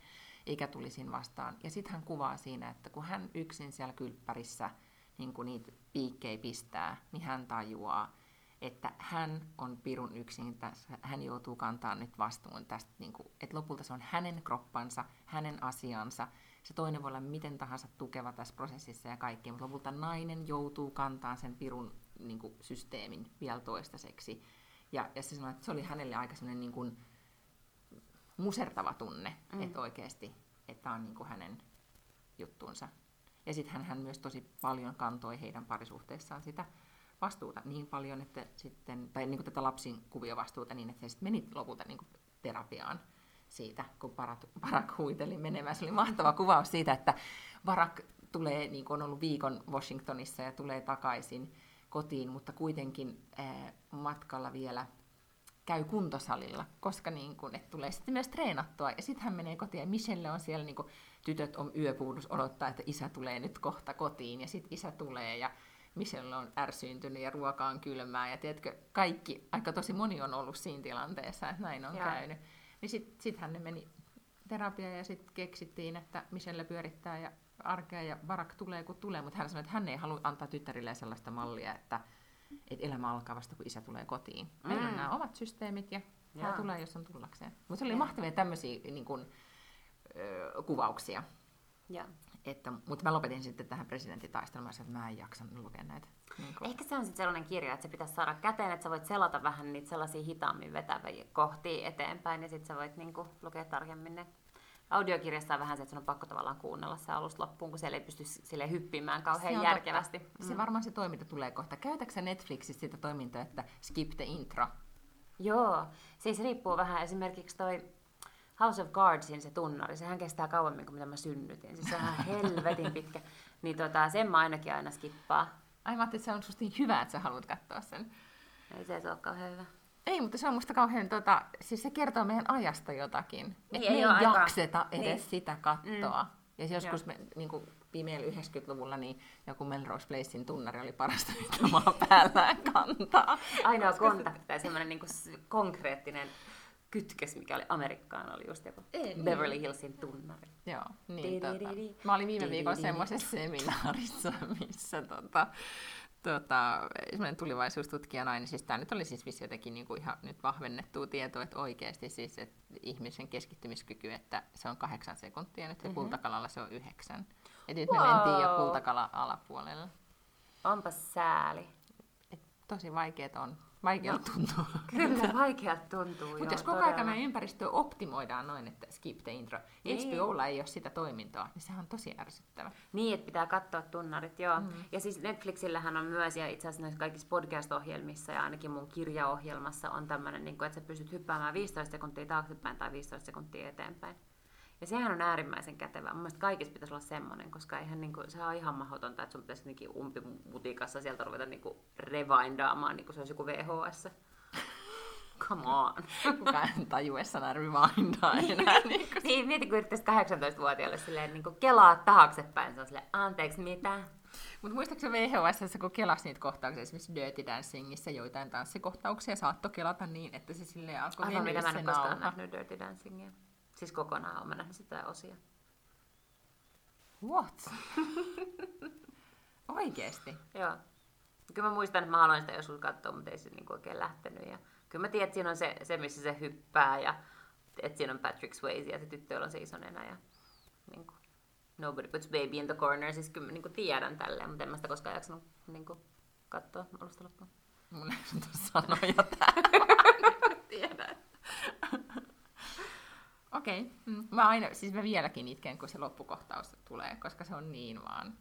ikä tuli siinä vastaan. Ja sitten hän kuvaa siinä, että kun hän yksin siellä kylppärissä niin kun niitä piikkejä pistää, niin hän tajuaa, että hän on pirun yksin tässä, hän joutuu kantaa nyt vastuun tästä, niin kuin, että lopulta se on hänen kroppansa, hänen asiansa, se toinen voi olla miten tahansa tukeva tässä prosessissa ja kaikki, mutta lopulta nainen joutuu kantaa sen pirun niin kuin, systeemin vielä toistaiseksi. Ja, ja se sanoi, että se oli hänelle aika sellainen niin kuin, musertava tunne, mm. että oikeasti, että tämä on niin kuin hänen juttuunsa. Ja sitten hän, hän myös tosi paljon kantoi heidän parisuhteessaan sitä vastuuta niin paljon, että sitten, tai niin kuin tätä lapsin kuviovastuuta niin, että se sitten meni lopulta niin kuin terapiaan siitä, kun Barak, Barak huiteli menemään. Se oli mahtava kuvaus siitä, että Barak tulee, niin kuin on ollut viikon Washingtonissa ja tulee takaisin kotiin, mutta kuitenkin ää, matkalla vielä käy kuntosalilla, koska niin kun, et tulee sitten myös treenattua. Ja sitten hän menee kotiin ja Michelle on siellä, niin kun, tytöt on yöpuudus odottaa, että isä tulee nyt kohta kotiin. Ja sitten isä tulee ja Michelle on ärsyyntynyt ja ruoka on kylmää. Ja tiedätkö, kaikki, aika tosi moni on ollut siinä tilanteessa, että näin on ja. käynyt. Niin sitten sit hän meni terapiaan ja sitten keksittiin, että Michelle pyörittää ja arkea ja varak tulee kun tulee, mutta hän sanoi, että hän ei halua antaa tyttärilleen sellaista mallia, että, että elämä alkaa vasta kun isä tulee kotiin. Mm. Meillä on nämä omat systeemit ja hän tulee, jos on tullakseen. Mutta se oli ja. mahtavia tämmöisiä niin kuin, ö, kuvauksia. Ja. Että, mutta mä lopetin sitten tähän presidentitaisteluun, että mä en jaksa lukea näitä. Niin kuin. Ehkä se on sitten sellainen kirja, että se pitäisi saada käteen, että sä voit selata vähän niitä sellaisia hitaammin vetäviä kohtia eteenpäin, ja sitten sä voit niin kuin, lukea tarkemmin ne audiokirjassa on vähän se, että sun on pakko tavallaan kuunnella se alusta loppuun, kun siellä ei pysty sille hyppimään kauhean se järkevästi. Mm. Se varmaan se toiminta tulee kohta. Käytätkö Netflixissä sitä toimintaa, että skip the intro? Joo, siis riippuu vähän. Esimerkiksi toi House of Cardsin se tunnari, sehän kestää kauemmin kuin mitä mä synnytin. Siis se on ihan helvetin pitkä. Niin tota, sen mä ainakin aina skippaa. Ai mä että se on susta niin hyvä, että sä haluat katsoa sen. Ei se ole kauhean hyvä. Ei, mutta se on musta kauhean, tota, siis se kertoo meidän ajasta jotakin. Niin, että me ei, ei jakseta aika... edes niin. sitä kattoa. Mm. Ja joskus me, niin kuin pimeällä 90-luvulla niin joku Melrose Placein tunnari oli parasta, mitä maa päällä kantaa. Ainoa kontakti tai semmoinen niin konkreettinen kytkös, mikä oli Amerikkaan, oli just joku Ei, niin. Beverly niin. Hillsin tunnari. Joo, niin tota, mä olin viime viikolla semmoisessa seminaarissa, missä tota, tota, semmoinen tulevaisuustutkija nainen, siis tämä nyt oli siis vissi jotenkin niin kuin ihan nyt vahvennettua tietoa, että oikeasti siis että ihmisen keskittymiskyky, että se on kahdeksan sekuntia nyt ja mm-hmm. kultakalalla se on yhdeksän. Ja nyt wow. me mentiin jo kultakala alapuolella. Onpa sääli. Et tosi vaikeet on. Vaikealta tuntuu. Kyllä, vaikealta tuntuu. Mutta jos koko ajan meidän ympäristöä optimoidaan noin, että skip the intro, niin. HBOlla ei ole sitä toimintoa, niin sehän on tosi ärsyttävä. Niin, että pitää katsoa tunnarit, joo. Mm. Ja siis Netflixillähän on myös, ja itse asiassa näissä kaikissa podcast-ohjelmissa ja ainakin mun kirjaohjelmassa on tämmöinen, niin että sä pystyt hyppäämään 15 sekuntia taaksepäin tai 15 sekuntia eteenpäin. Ja sehän on äärimmäisen kätevä. Mun mielestä kaikissa pitäisi olla semmoinen, koska eihän niinku, se on ihan mahdotonta, että sun pitäisi jotenkin umpimutikassa sieltä ruveta niinku rewindaamaan, niin kuin se olisi joku VHS. Come on. Kukaan en tajua sana rewindaa enää. niin, kuin... niin, mieti, kun yrittäisi 18-vuotiaalle silleen, niin kuin kelaa taaksepäin. Se on silleen, anteeksi, mitä? Mutta muistaakseni VHS, kun kelasi niitä kohtauksia, esimerkiksi Dirty Dancingissa joitain tanssikohtauksia, saattoi kelata niin, että se silleen alkoi Aivan, mitä mä en koskaan nähnyt Dirty Dancingia. Siis kokonaan olen nähnyt sitä osia. What? Oikeesti? Joo. Kyllä mä muistan, että mä haluan sitä joskus katsoa, mutta ei se niinku oikein lähtenyt. Ja kyllä mä tiedän, että siinä on se, se missä se hyppää ja että siinä on Patrick Swayze ja se tyttö, on se iso nenä. Ja, niin kuin, nobody puts baby in the corner. Siis kyllä mä niin kuin tiedän tälleen, mutta en mä sitä koskaan jaksanut niin kuin, katsoa alusta loppuun. Mun ei sanoja täällä. tiedän. Okei. Okay. Mm. Mä aina, siis mä vieläkin itken, kun se loppukohtaus tulee, koska se on niin vaan.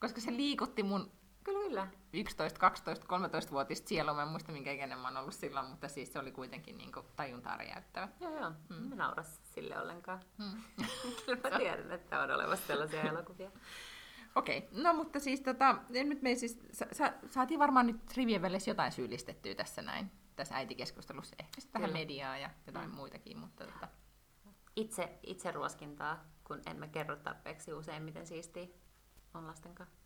Koska se liikutti mun Kyllä. 11, 12, 13-vuotista sielua. Mä en muista, minkä ikäinen mä oon ollut silloin, mutta siis se oli kuitenkin niin kuin tajuntaa räjäyttävä. Joo, joo. Mm. Mä naura sille ollenkaan. Mm. Kyllä mä tiedän, että on olemassa sellaisia elokuvia. Okei, okay. no mutta siis tota, nyt me siis, sa, sa, saatiin varmaan nyt rivien välissä jotain syyllistettyä tässä näin tässä äitikeskustelussa. Ehkä sitten vähän mediaa ja jotain mm. muitakin. Mutta tota. itse, itse ruoskintaa, kun emme kerro tarpeeksi usein, miten siistiä on lasten kanssa.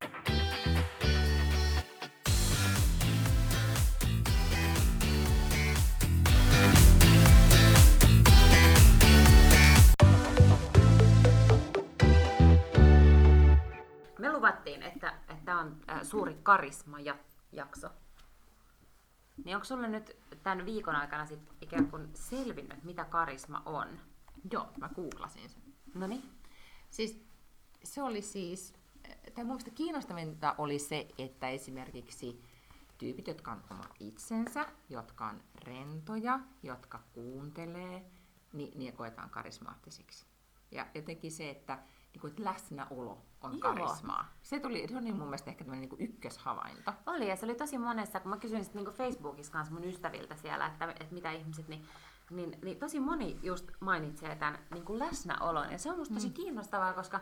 Me luvattiin, että tämä on suuri karisma-jakso. Niin onko sulle nyt tämän viikon aikana sit ikään kuin selvinnyt, mitä karisma on? Joo, mä googlasin sen. No niin. Siis se oli siis, tai mun mielestä kiinnostavinta oli se, että esimerkiksi tyypit, jotka on oma itsensä, jotka on rentoja, jotka kuuntelee, niin ne koetaan karismaattisiksi. Ja jotenkin se, että, niin kuin, että läsnäolo on Joo. karismaa. Se, tuli, se oli mun mielestä ehkä tämmöinen niin ykköshavainto. Oli, ja se oli tosi monessa, kun mä kysyin sit niinku Facebookissa kanssa mun ystäviltä siellä, että, että mitä ihmiset, niin, niin, niin tosi moni just mainitsee tämän niin kuin läsnäolon. Ja se on musta tosi kiinnostavaa, koska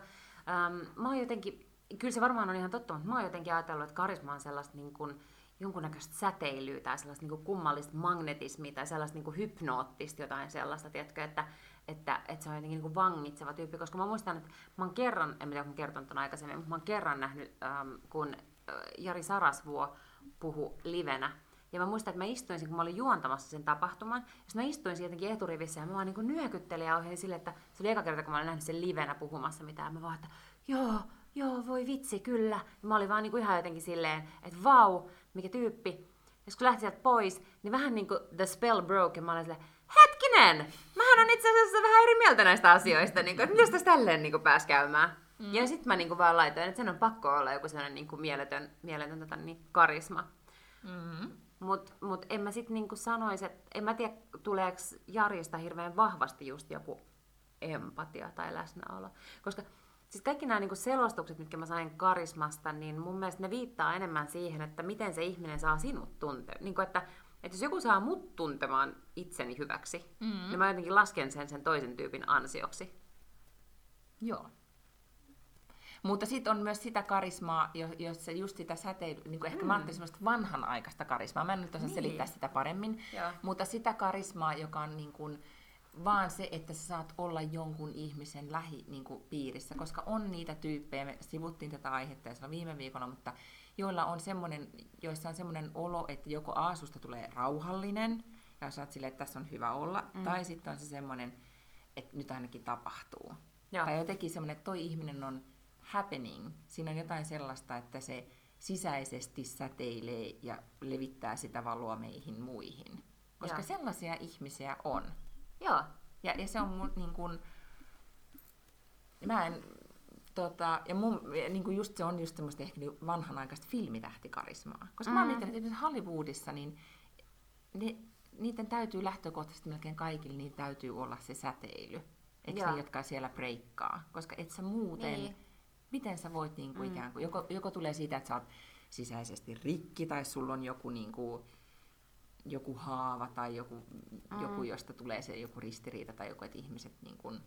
äm, mä oon jotenkin, kyllä se varmaan on ihan totta, mutta mä oon jotenkin ajatellut, että karisma on sellaista niin kuin, jonkunnäköistä säteilyä tai sellaista niin kuin kummallista magnetismia tai sellaista niin kuin hypnoottista jotain sellaista, tiedätkö, että, että, että se on jotenkin niin vangitseva tyyppi, koska mä muistan, että mä oon kerran, en tiedä, kun kertonut ton aikaisemmin, mutta mä oon kerran nähnyt, ähm, kun äh, Jari Sarasvuo puhu livenä, ja mä muistan, että mä istuin, kun mä olin juontamassa sen tapahtuman, ja mä istuin jotenkin eturivissä, ja mä vaan niin nyökyttelin ja ohjelin sille, että se oli eka kerta, kun mä olin nähnyt sen livenä puhumassa mitään, mä vaan, että joo, joo, voi vitsi, kyllä. Ja mä olin vaan niin kuin ihan jotenkin silleen, että vau, mikä tyyppi. Ja kun lähti sieltä pois, niin vähän niin kuin the spell broke, ja mä olin silleen, hetkinen, mähän on itse asiassa vähän eri mieltä näistä asioista, niin kuin, että mitäs tässä tälleen niin kuin pääsi käymään. Mm. Ja sitten mä niin kuin vaan laitoin, että sen on pakko olla joku sellainen niin kuin mieletön, mieletön tota, niin, karisma. Mm-hmm. Mutta mut en mä sitten niinku sanoisi, että en mä tiedä, tuleeko Jarista hirveän vahvasti just joku empatia tai läsnäolo. Koska siis kaikki nämä niinku selostukset, mitkä mä sain karismasta, niin mun mielestä ne viittaa enemmän siihen, että miten se ihminen saa sinut tuntemaan. Niinku että, että jos joku saa mut tuntemaan itseni hyväksi, mm. niin mä jotenkin lasken sen sen toisen tyypin ansioksi. Joo. Mutta sitten on myös sitä karismaa, jo- jossa just sitä säteilyä, niin kuin ehkä mm. mä ajattelin semmoista vanhanaikaista karismaa, mä en nyt osaa Niin. selittää sitä paremmin, Joo. mutta sitä karismaa, joka on niin kuin, vaan se, että sä saat olla jonkun ihmisen lähi niin kuin, piirissä, koska on niitä tyyppejä, me sivuttiin tätä aihetta jo viime viikolla, mutta joilla on semmoinen, joissa on semmoinen olo, että joko aasusta tulee rauhallinen, ja sä oot silleen, että tässä on hyvä olla, mm. tai sitten on se semmoinen, että nyt ainakin tapahtuu. Joo. Tai jotenkin semmoinen, että toi ihminen on happening. Siinä on jotain sellaista, että se sisäisesti säteilee ja levittää sitä valoa meihin muihin. Koska Joo. sellaisia ihmisiä on. Joo. Ja, ja se on mun, niin kuin, mä en, tota, ja mun, niin kuin just se on just semmoista ehkä niin vanhanaikaista filmitähtikarismaa. Koska mm. mä oon Mm. miettinyt, että Hollywoodissa, niin ne, niiden täytyy lähtökohtaisesti melkein kaikille, niin täytyy olla se säteily. Eikö Joo. ne, jotka siellä breikkaa? Koska et sä muuten, Niin. miten sä voit niin kuin Mm. ikään kuin, joko, joko tulee siitä, että sä oot sisäisesti rikki, tai sulla on joku niin kuin, joku haava tai joku, mm. joku, josta tulee se joku ristiriita tai joku, että ihmiset niin kuin,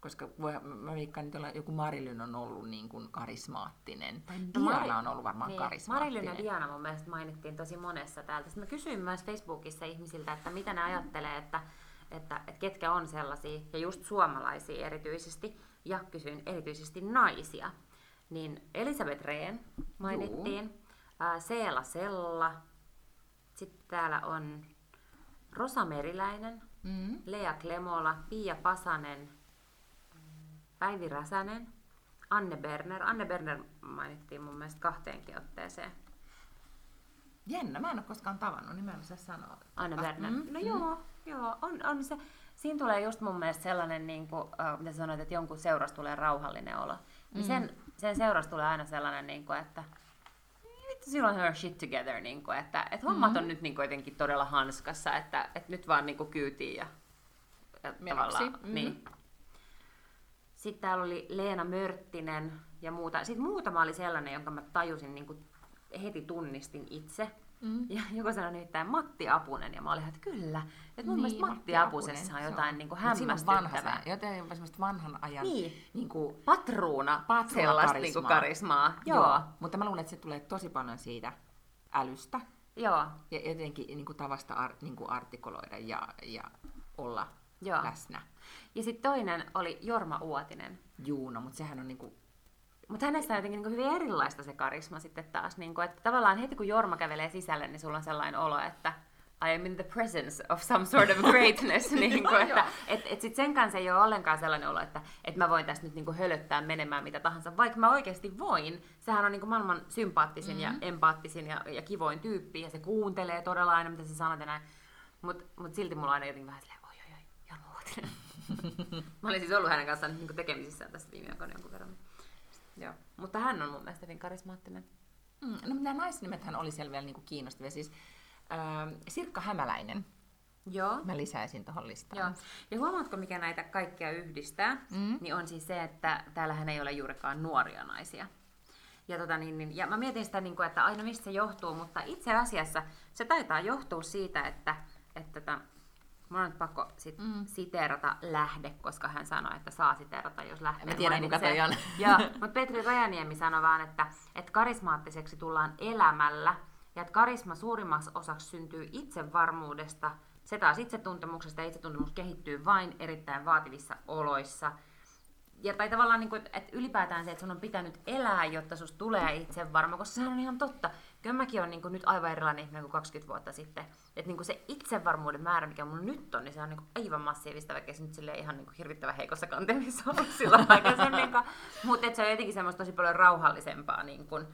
koska voi, mä veikkaan, että joku Marilyn on ollut niin kuin karismaattinen. Tai Diana on ollut varmaan niin. karismaattinen. Marilyn ja Diana mun mielestä mainittiin tosi monessa täältä. Sitten mä kysyin myös Facebookissa ihmisiltä, että mitä ne ajattelee, että, että, että ketkä on sellaisia, ja just suomalaisia erityisesti, ja kysyin erityisesti naisia. Niin Elisabeth Rehn mainittiin, ää, Seela Sella, sitten täällä on Rosa Meriläinen, Mm. Lea Klemola, Pia Pasanen, Päivi Räsänen, Anne Berner. Anne Berner mainittiin mun mielestä kahteenkin otteeseen. Jännä, mä en ole koskaan tavannut, niin mä en osaa sanoa. Anne Berner. mm, No mm. joo, joo on, on se. Siinä tulee just mun mielestä sellainen, niin kuin, äh, mitä sanoit, että jonkun seurasta tulee rauhallinen olo. Niin Mm. sen, sen seurasta tulee aina sellainen, niin kuin, että silloin on her shit together, niin kuin, että, että hommat Mm. on nyt niin kuin, jotenkin todella hanskassa, että, että nyt vaan niin kuin, kyytiin ja, ja Menoksi, tavallaan, mhm. niin. Sitten täällä oli Leena Mörttinen ja muuta. Sitten muutama oli sellainen, jonka mä tajusin, niin kuin heti tunnistin itse. Mm. Ja joku sanoi nimittäin Matti Apunen, ja mä olin, että kyllä. Että mun Niin, mielestä Matti, Matti Apusessa on jotain niin kuin on vanha, hämmästyttävää. se- jotain semmoista vanhan ajan Niin. niin kuin, Patruuna, Patruuna sellaista karismaa. niin kuin karismaa. Joo. Joo. Mutta mä luulen, että se tulee tosi paljon siitä älystä Joo. ja jotenkin niin kuin tavasta ar, niin kuin artikuloida ja, ja olla Joo. läsnä. Ja sitten toinen oli Jorma Uotinen. Juuno, mutta sehän on niin kuin, Mutta hänestä on jotenkin niin hyvin erilaista se karisma sitten taas. Niin kuin, että tavallaan heti kun Jorma kävelee sisälle, niin sulla on sellainen olo, että I am in the presence of some sort of greatness. niin kuin, että, et, et sit sen kanssa ei ole ollenkaan sellainen olo, että et mä voin tästä nyt niin kuin hölöttää menemään mitä tahansa, vaikka mä oikeasti voin. Sehän on niin kuin maailman sympaattisin mm-hmm. ja empaattisin ja, ja kivoin tyyppi, ja se kuuntelee todella aina, mitä sä sanot ja näin. Mutta mut silti mulla on aina jotenkin vähän silleen, oi oi oi, Jan Uotinen. mä olin siis ollut hänen kanssaan niin tekemisissä tässä viime aikoina jonkun verran. Joo. Mutta hän on mun mielestä hyvin karismaattinen. Mm, no nämä naisnimethän oli siellä vielä niin kuin kiinnostavia. Siis, äh, Sirkka Hämäläinen. Joo. Mä lisäisin tuohon listaan. Joo. Ja huomaatko, mikä näitä kaikkia yhdistää? Mm. Niin on siis se, että täällähän ei ole juurikaan nuoria naisia. Ja, tota, niin, niin, ja mä mietin sitä, niin kuin, että aina mistä se johtuu, mutta itse asiassa se taitaa johtua siitä, että, että että Mun on nyt pakko sit mm. siteerata lähde, koska hän sanoi, että saa siteerata, jos lähtee. Mä tiedän, kuka toi on. Joo, mutta Petri Rajaniemi sanoi vaan, että, että karismaattiseksi tullaan elämällä ja että karisma suurimmaksi osaksi syntyy itsevarmuudesta, se taas itsetuntemuksesta ja itsetuntemus kehittyy vain erittäin vaativissa oloissa. Ja tai tavallaan, niin kuin, että ylipäätään se, että sun on pitänyt elää, jotta susta tulee itsevarma, koska sehän on ihan totta. Kyllä mäkin olen niin kuin, nyt aivan erilainen ihminen kuin 20 vuotta sitten. Että niin kuin se itsevarmuuden määrä, mikä mulla nyt on, niin se on niin kuin aivan massiivista, vaikka se nyt ihan niin kuin hirvittävän heikossa kanteessa ollut silloin aikaisemmin. Mutta se on jotenkin semmoista tosi paljon rauhallisempaa niin kuin,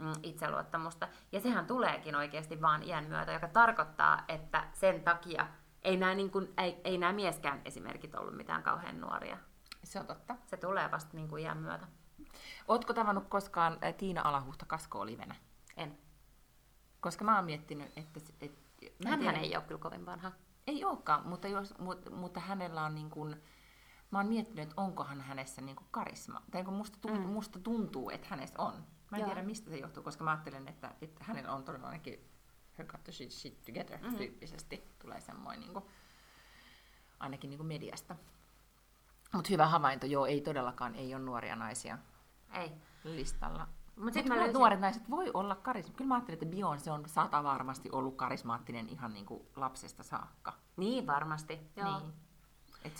mm, itseluottamusta. Ja sehän tuleekin oikeasti vaan iän myötä, joka tarkoittaa, että sen takia ei nämä, niin kuin, ei, ei nämä mieskään esimerkit ollut mitään kauhean nuoria. Se on totta. Se tulee vasta niin kuin iän myötä. Ootko tavannut koskaan Tiina Alahuhta kaskoa livenä? En. Koska mä oon miettinyt, että... että hän, hän ei ole kyllä kovin vanha. Ei olekaan, mutta, jos, mutta, mutta hänellä on niin kuin, mä oon miettinyt, että onkohan hänessä niin kuin karisma. Tai kun musta, tuntuu, mm. musta tuntuu, että hänessä on. Mä en Joo. tiedä, mistä se johtuu, koska mä ajattelen, että, että hänellä on todellakin her got the shit, shit together mm-hmm. tyyppisesti. Tulee semmoinen niin kuin, ainakin niin kuin mediasta. Mutta hyvä havainto, joo, ei todellakaan, ei ole nuoria naisia ei. listalla. Mutta sitten Mut löysin... nuoret naiset voi olla karismaattisia. Kyllä mä ajattelin, että Beyoncé on sata varmasti ollut karismaattinen ihan niin kuin lapsesta saakka. Niin varmasti, joo. Niin.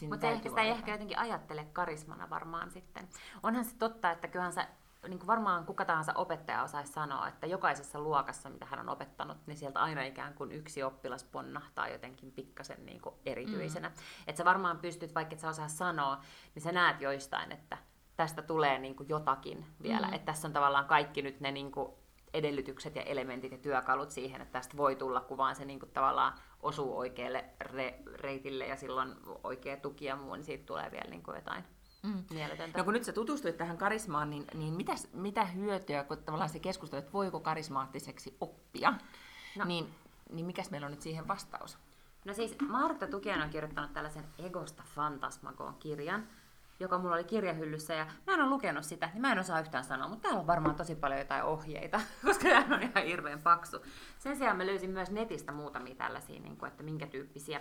Mutta ehkä sitä ei ehkä jotenkin ajattele karismana varmaan sitten. Onhan se totta, että kyllähän se niin kuin varmaan kuka tahansa opettaja osaisi sanoa, että jokaisessa luokassa, mitä hän on opettanut, niin sieltä aina ikään kuin yksi oppilas ponnahtaa jotenkin pikkasen niin kuin erityisenä. Mm. Että sä varmaan pystyt, vaikka et sä osaa sanoa, niin sä näet joistain, että tästä tulee niin kuin jotakin vielä. Mm. Että tässä on tavallaan kaikki nyt ne niin kuin edellytykset ja elementit ja työkalut siihen, että tästä voi tulla, kun vaan se niin kuin tavallaan osuu oikealle re- reitille ja silloin oikea tuki ja muu, niin siitä tulee vielä niin kuin jotain mm. mieletöntä. No kun nyt sä tutustuit tähän karismaan, niin, niin mitä, mitä hyötyä, kun tavallaan se keskustelu, että voiko karismaattiseksi oppia, no. niin, niin mikäs meillä on nyt siihen vastaus? No siis Martta Tukian on kirjoittanut tällaisen Egosta Fantasmagoon kirjan, joka mulla oli kirjahyllyssä ja mä en ole lukenut sitä, niin mä en osaa yhtään sanoa, mutta täällä on varmaan tosi paljon jotain ohjeita, koska tämä on ihan hirveän paksu. Sen sijaan mä löysin myös netistä muutamia tällaisia, niin kuin, että minkä tyyppisiä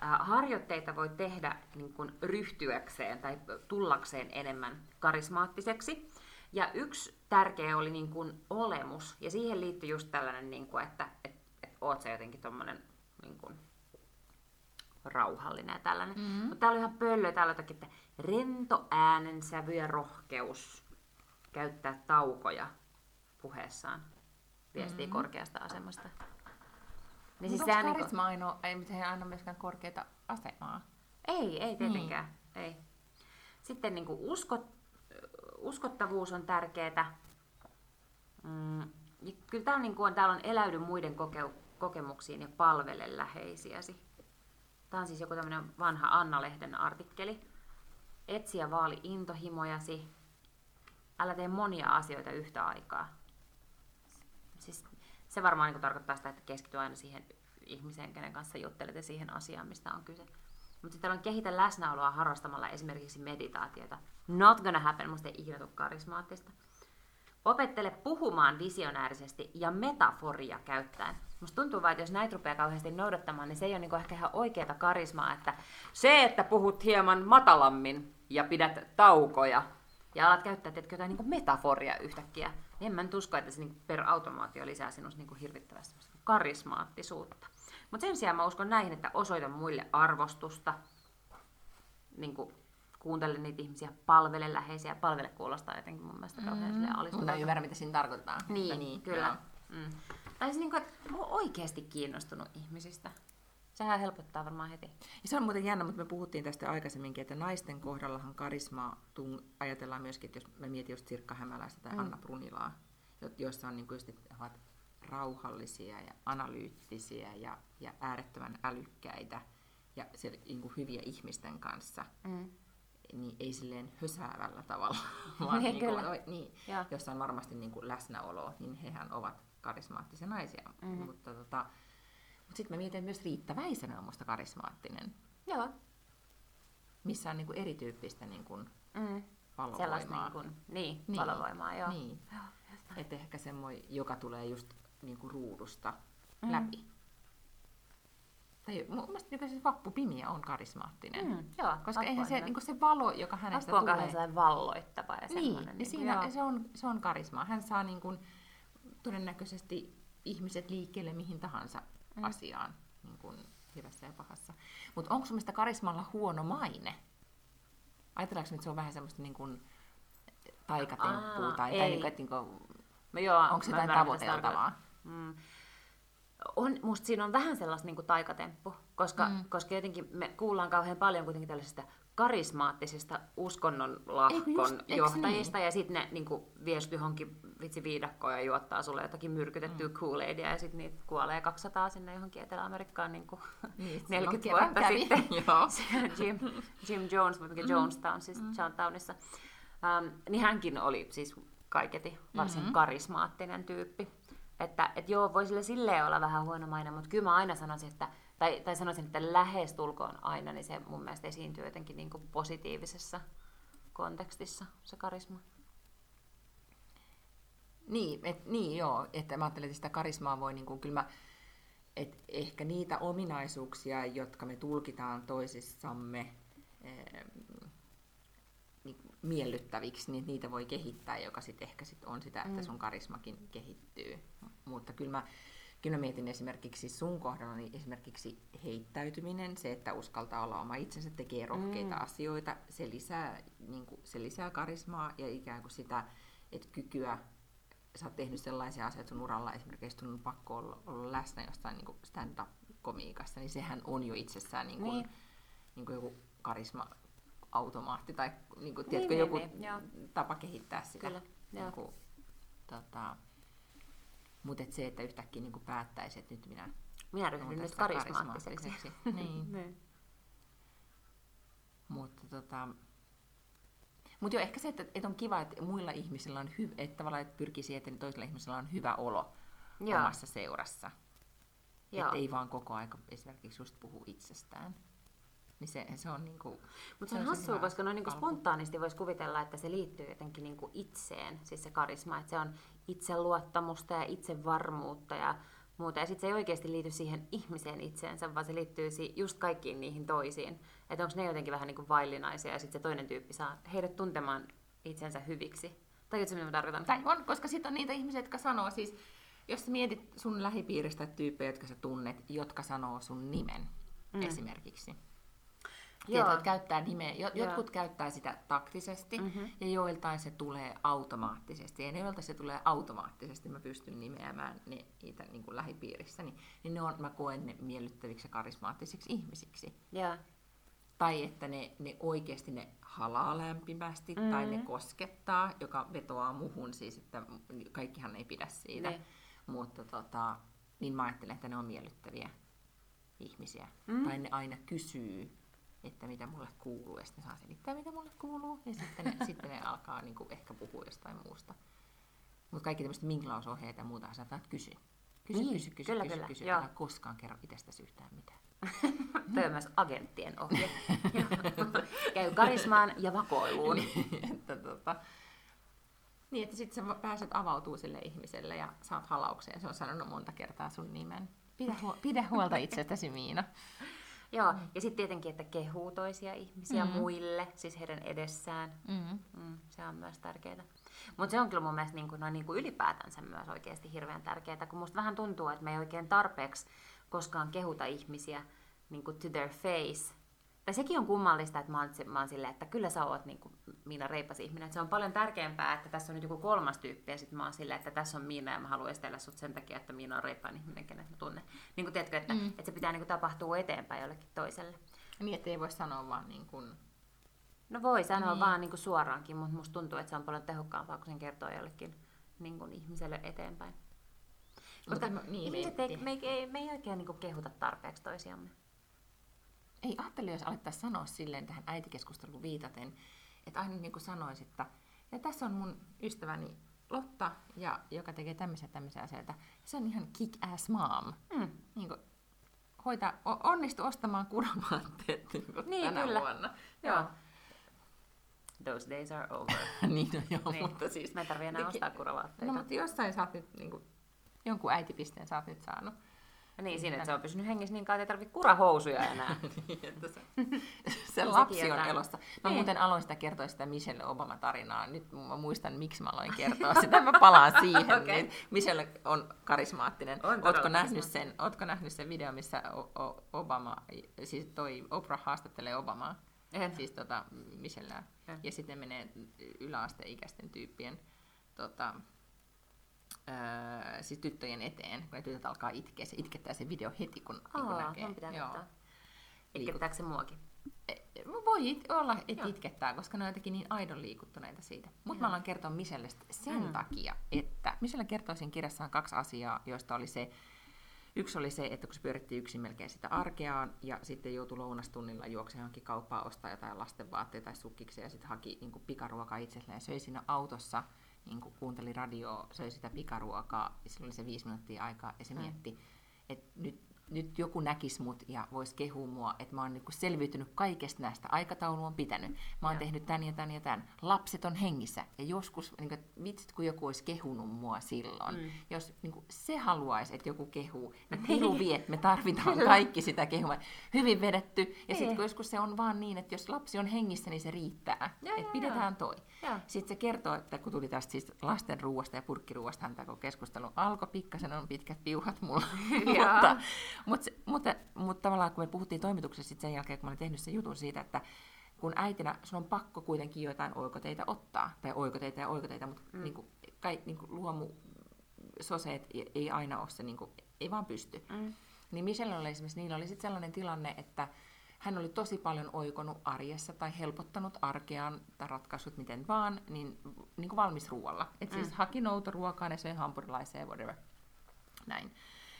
harjoitteita voi tehdä niin kuin ryhtyäkseen tai tullakseen enemmän karismaattiseksi. Ja yksi tärkeä oli niin kuin olemus, ja siihen liittyy just tällainen, niin kuin, että et, et oot sä jotenkin tommonen niin kuin, rauhallinen ja tällainen. Mm-hmm. Mutta täällä oli ihan pöllö, täällä jotakin, että rento äänensävy ja rohkeus käyttää taukoja puheessaan viestii mm-hmm. korkeasta asemasta. Niin siis onko karisma niin ainoa, ei aina myöskään korkeita asemaa? Ei, ei tietenkään. Niin. Ei. Sitten niin kuin uskot, uskottavuus on tärkeää. Mm, kyllä täällä, niin kuin täällä on eläydy muiden koke, kokemuksiin ja palvele läheisiäsi. Tämä on siis joku tämmöinen vanha Anna-lehden artikkeli. Etsi ja vaali intohimojasi. Älä tee monia asioita yhtä aikaa. Siis se varmaan niin tarkoittaa sitä, että keskity aina siihen ihmiseen, kenen kanssa juttelet ja siihen asiaan, mistä on kyse. Mutta sitten on kehitä läsnäoloa harrastamalla esimerkiksi meditaatiota. Not gonna happen, musta ei ikinä karismaattista. Opettele puhumaan visionäärisesti ja metaforia käyttäen. Musta tuntuu vaan, että jos näitä rupeaa kauheasti noudattamaan, niin se ei ole niinku ehkä ihan oikeata karismaa, että se, että puhut hieman matalammin ja pidät taukoja ja alat käyttää tietkö jotain niin metaforia yhtäkkiä, niin en mä nyt usko, että se niin per automaatio lisää sinusta niin hirvittävästi karismaattisuutta. Mutta sen sijaan mä uskon näihin, että osoita muille arvostusta, niin kuin kuuntele niitä ihmisiä, palvele läheisiä. Palvele kuulostaa jotenkin mun mielestä kauhean mm. Mutta ymmärrä, mitä siinä tarkoittaa. Niin, niin kyllä. Mm. Tai siis niinku, että mä oon oikeasti kiinnostunut ihmisistä. Sehän helpottaa varmaan heti. Ja se on muuten jännä, mutta me puhuttiin tästä aikaisemminkin, että naisten kohdallahan karismaa tung, ajatellaan myöskin, että jos mä mietin just Sirkka Hämäläistä tai mm. Anna Brunilaa, jo- joissa on niin kuin just, että ovat rauhallisia ja analyyttisiä ja, ja äärettömän älykkäitä ja se, niin kuin hyviä ihmisten kanssa, Mm. niin ei silleen hösäävällä tavalla, vaan Niin, niin kuin, niin, jossa on varmasti niin kuin läsnäolo, niin hehän ovat karismaattisia naisia. Mhm. Mutta, tota, mutta sitten mä mietin, että myös Riitta Väisänen on musta karismaattinen, Joo. missä on niin kuin erityyppistä niin kuin Mm. valovoimaa. Sellaista niin, kuin, niin, niin, valovoimaa, joo. Niin. Joo. Että ehkä semmoinen, joka tulee just niin kuin ruudusta Mm. läpi. Tai mun mielestä niin se Vappu Pimiä on karismaattinen. Mm, joo, Koska eihän Vappu se, on niin se valo, joka hänestä Vappu on tulee... kauhean sellainen valloittava ja niin, semmoinen. niin niin siinä, joo. se, on, se on karismaa. Hän saa niin kuin, todennäköisesti ihmiset liikkeelle mihin tahansa Mm. asiaan, niin kuin hyvässä ja pahassa. Mutta onko sun mielestä karismalla huono maine? Ajatellaanko että se on vähän semmoista niin kuin taikatemppua, Aa, tai, tai niin kuin, että niin kuin, joo, onko se jotain tavoiteltavaa? Mm. On, musta siinä on vähän sellaista niin taikatemppu, koska. Mm. koska jotenkin me kuullaan kauhean paljon kuitenkin tällaisista karismaattisista uskonnon Eikö lahkon just- johtajista, ja sitten ne niin sut johonkin vitsi viidakkoon ja juottaa sulle jotakin myrkytettyä mm. Kool-Aidia, ja sitten niitä kuolee 200 sinne johonkin Etelä-Amerikkaan niin kuin Niin, 40 silloin vuotta kävi. sitten. Joo. Jim, Jim Jones, mutta mm. Jonestown, siis mm. Johnstownissa. Um, niin hänkin oli siis kaiketi varsin mm-hmm. karismaattinen tyyppi. Että et joo, voi sille silleen olla vähän huonomainen, mutta kyllä mä aina sanoisin, että, tai, tai sanoisin, että lähestulkoon aina, niin se mun mielestä esiintyy jotenkin niin kuin positiivisessa kontekstissa, se karisma. Niin, et, niin joo, että mä ajattelen, että sitä karismaa voi, niin kuin, kyllä mä, et ehkä niitä ominaisuuksia, jotka me tulkitaan toisissamme miellyttäviksi, niin niitä voi kehittää, joka sitten ehkä sit on sitä, että Mm. sun karismakin kehittyy. Mutta kyllä mä, kyllä mä mietin esimerkiksi sun kohdalla, niin esimerkiksi heittäytyminen, se, että uskaltaa olla oma itsensä, tekee rohkeita Mm. asioita, se lisää, niin kuin, se lisää karismaa ja ikään kuin sitä, että kykyä sä oot tehnyt sellaisia asioita sun uralla, esimerkiksi sun on pakko olla, olla läsnä jostain niin stand-up-komiikassa, niin sehän on jo itsessään niin kuin, Niin. niin. Kuin joku karisma-automaatti tai niin kuin, Niin, tiedätkö, niin, joku niin, joo. tapa kehittää sitä. Kyllä, niin kuin, tota, mutta et se, että yhtäkkiä niin kuin päättäisi, että nyt minä Minä ryhdyn nyt tästä karismaattiseksi. niin. niin. Mutta tota, mut jo ehkä se, että, että on kiva, että muilla ihmisillä on hyvä, että tavallaan että pyrkii siihen, että toisilla ihmisillä on hyvä olo Joo. omassa seurassa. Että ei vaan koko aika esimerkiksi just puhu itsestään. Niin se, se on niinku... Mutta se on se hassua, koska noin niinku alku. spontaanisti voisi kuvitella, että se liittyy jotenkin niinku itseen, siis se karisma, että se on itseluottamusta ja itsevarmuutta ja muuta. Ja sitten se ei oikeasti liity siihen ihmiseen itseensä, vaan se liittyy just kaikkiin niihin toisiin. Että onko ne jotenkin vähän niinku vaillinaisia ja sitten se toinen tyyppi saa heidät tuntemaan itsensä hyviksi. Tai mitä mä tarkoitan? Tai on, koska sitten on niitä ihmisiä, jotka sanoo siis, jos sä mietit sun lähipiiristä tyyppejä, jotka sä tunnet, jotka sanoo sun nimen mm. esimerkiksi. Että käyttää nimeä. Jo, Joo. jotkut käyttää sitä taktisesti Mhm. mm-hmm. ja joiltain se tulee automaattisesti. Ja ne, joilta se tulee automaattisesti, mä pystyn nimeämään ne, niitä niin kuin lähipiirissä, niin, ne on, mä koen ne miellyttäviksi ja karismaattisiksi ihmisiksi. Joo. Tai että ne, ne oikeasti ne halaa lämpimästi Mm. tai ne koskettaa, joka vetoaa muhun siis, että kaikkihan ei pidä siitä. Niin. Mutta tota, niin mä ajattelen, että ne on miellyttäviä ihmisiä. Mm. Tai ne aina kysyy, että mitä mulle kuuluu, ja sitten ne saa selittää, mitä mulle kuuluu, ja sitten ne, sitten ne alkaa niin kuin, ehkä puhua jostain muusta. Mutta kaikki tämmöiset minglausohjeet ja muuta, sä kysyä. Kysy, Niin, kysy, kysy, kyllä, kysy, kyllä, kysy. Älä koskaan kerro itsestäsi yhtään mitään. Toi on myös agenttien ohje. Käy karismaan ja vakoiluun. niin, että, tota, niin, että sitten sä pääset avautuu sille ihmiselle ja saat halaukseen. Se on sanonut monta kertaa sun nimen. Pidä, huo- pidä huolta itsestäsi, Miina. Joo, ja sitten tietenkin, että kehuu toisia ihmisiä Mm. muille, siis heidän edessään. Mm. Mm, se on myös tärkeää. Mutta se on kyllä mun mielestä niin kuin, noin niin kuin ylipäätänsä myös oikeasti hirveän tärkeää, kun musta vähän tuntuu, että me ei oikein tarpeeksi koskaan kehuta ihmisiä niin kuin to their face. Tai sekin on kummallista, että mä oon, mä oon silleen, että kyllä sä oot niin kuin Miina reipas ihminen. Että se on paljon tärkeämpää, että tässä on nyt joku kolmas tyyppi ja sitten mä oon silleen, että tässä on Miina ja mä haluan estellä sut sen takia, että Miina on reippaan ihminen, kenet mä tunnen. Niin kuin tiedätkö, että, mm. että se pitää niin kuin tapahtua eteenpäin jollekin toiselle. Niin, että ei voi sanoa vaan niin kuin... No voi sanoa niin. vaan niin kuin suoraankin, mutta musta tuntuu, että se on paljon tehokkaampaa, kun sen kertoo jollekin niin kuin ihmiselle eteenpäin. Koska Mutta, niin, ihmiset ei, me, ei, me ei oikein niin kuin kehuta tarpeeksi toisiamme. Ei ajattele, jos alettaisiin sanoa silleen tähän äitikeskusteluun viitaten, että aina niin kuin sanoisi, että ja tässä on mun ystäväni Lotta, ja, joka tekee tämmöisiä tämmöisiä asioita. Se on ihan kick-ass mom. Mm. Niin kuin, hoita, onnistu ostamaan kuramaatteet niin niin, tänä kyllä. vuonna. Joo. joo. Those days are over. niin, no joo, niin. mutta siis... Mä en tarvitse enää ostaa kuravaatteita. No, mutta jossain sä oot nyt, niin kuin, jonkun äitipisteen sä oot nyt saanut. Ja niin, siinä, että se on pysynyt hengissä niin kauan, että ei tarvitse kurahousuja enää. niin, että se, se lapsi on elossa. Mä niin. muuten aloin sitä kertoa sitä Michelle Obama-tarinaa. Nyt mä muistan, miksi mä aloin kertoa sitä. Mä palaan siihen. okay. niin Michelle on karismaattinen. On ootko, nähnyt sen, ootko nähnyt sen video, missä Obama, siis toi Oprah haastattelee Obamaa? En. Siis tota, Michelle. Ja sitten menee yläasteikäisten tyyppien tota, öö, siis tyttöjen eteen, kun ne tytöt alkaa itkeä. Se itkettää se video heti, kun, Aa, niin kun näkee. Pitää Joo. Itkettääkö se muakin? E, voi it- olla, että itkettää, koska ne on jotenkin niin aidon liikuttuneita siitä. Mutta mä alan kertoa Michellestä sen mm. takia, että Michelle kertoo siinä kirjassaan kaksi asiaa, joista oli se, Yksi oli se, että kun se pyörittiin yksin melkein sitä arkeaan ja sitten joutui lounastunnilla juoksemaan johonkin kauppaan ostaa jotain lastenvaatteita tai sukkiksi ja sitten haki niin pikaruokaa itselleen ja söi siinä autossa niin kuin kuunteli radioa, söi sitä pikaruokaa, ja sillä oli se viisi minuuttia aikaa, ja se mm. mietti, että nyt nyt joku näkisi mut ja voisi kehua mua, että mä oon niinku selviytynyt kaikesta näistä. Aikataulu on pitänyt. Mä oon ja. tehnyt tän ja tän ja tän. Lapset on hengissä. Ja joskus, niinku, vitsit kun joku olisi kehunut mua silloin. Mm. Jos niinku, se haluaisi, että joku kehuu, niin Piru vie, että me tarvitaan kaikki sitä kehua. Hyvin vedetty. Ja sitten kun joskus se on vaan niin, että jos lapsi on hengissä, niin se riittää. Että pidetään toi. Ja. Sitten se kertoo, että kun tuli tästä siis lasten ruuasta ja purkkiruuasta, tämä keskustelu alkoi, pikkasen on pitkät piuhat mulla. mutta, mutta, mutta, mutta tavallaan kun me puhuttiin toimituksessa sit sen jälkeen, kun mä olin tehnyt sen jutun siitä, että kun äitinä sun on pakko kuitenkin jotain oikoteita ottaa, tai oikoteita ja oikoteita, mutta mm. niin kuin, kai, niin kuin luomu soseet ei aina ole se, niin kuin, ei vaan pysty. Mm. Niin Michelle oli esimerkiksi, niillä oli sitten sellainen tilanne, että hän oli tosi paljon oikonut arjessa tai helpottanut arkeaan tai ratkaisut miten vaan, niin, niin kuin valmis ruoalla. Et siis mm. haki noutoruokaa, ne söi hampurilaisia ja whatever. Näin.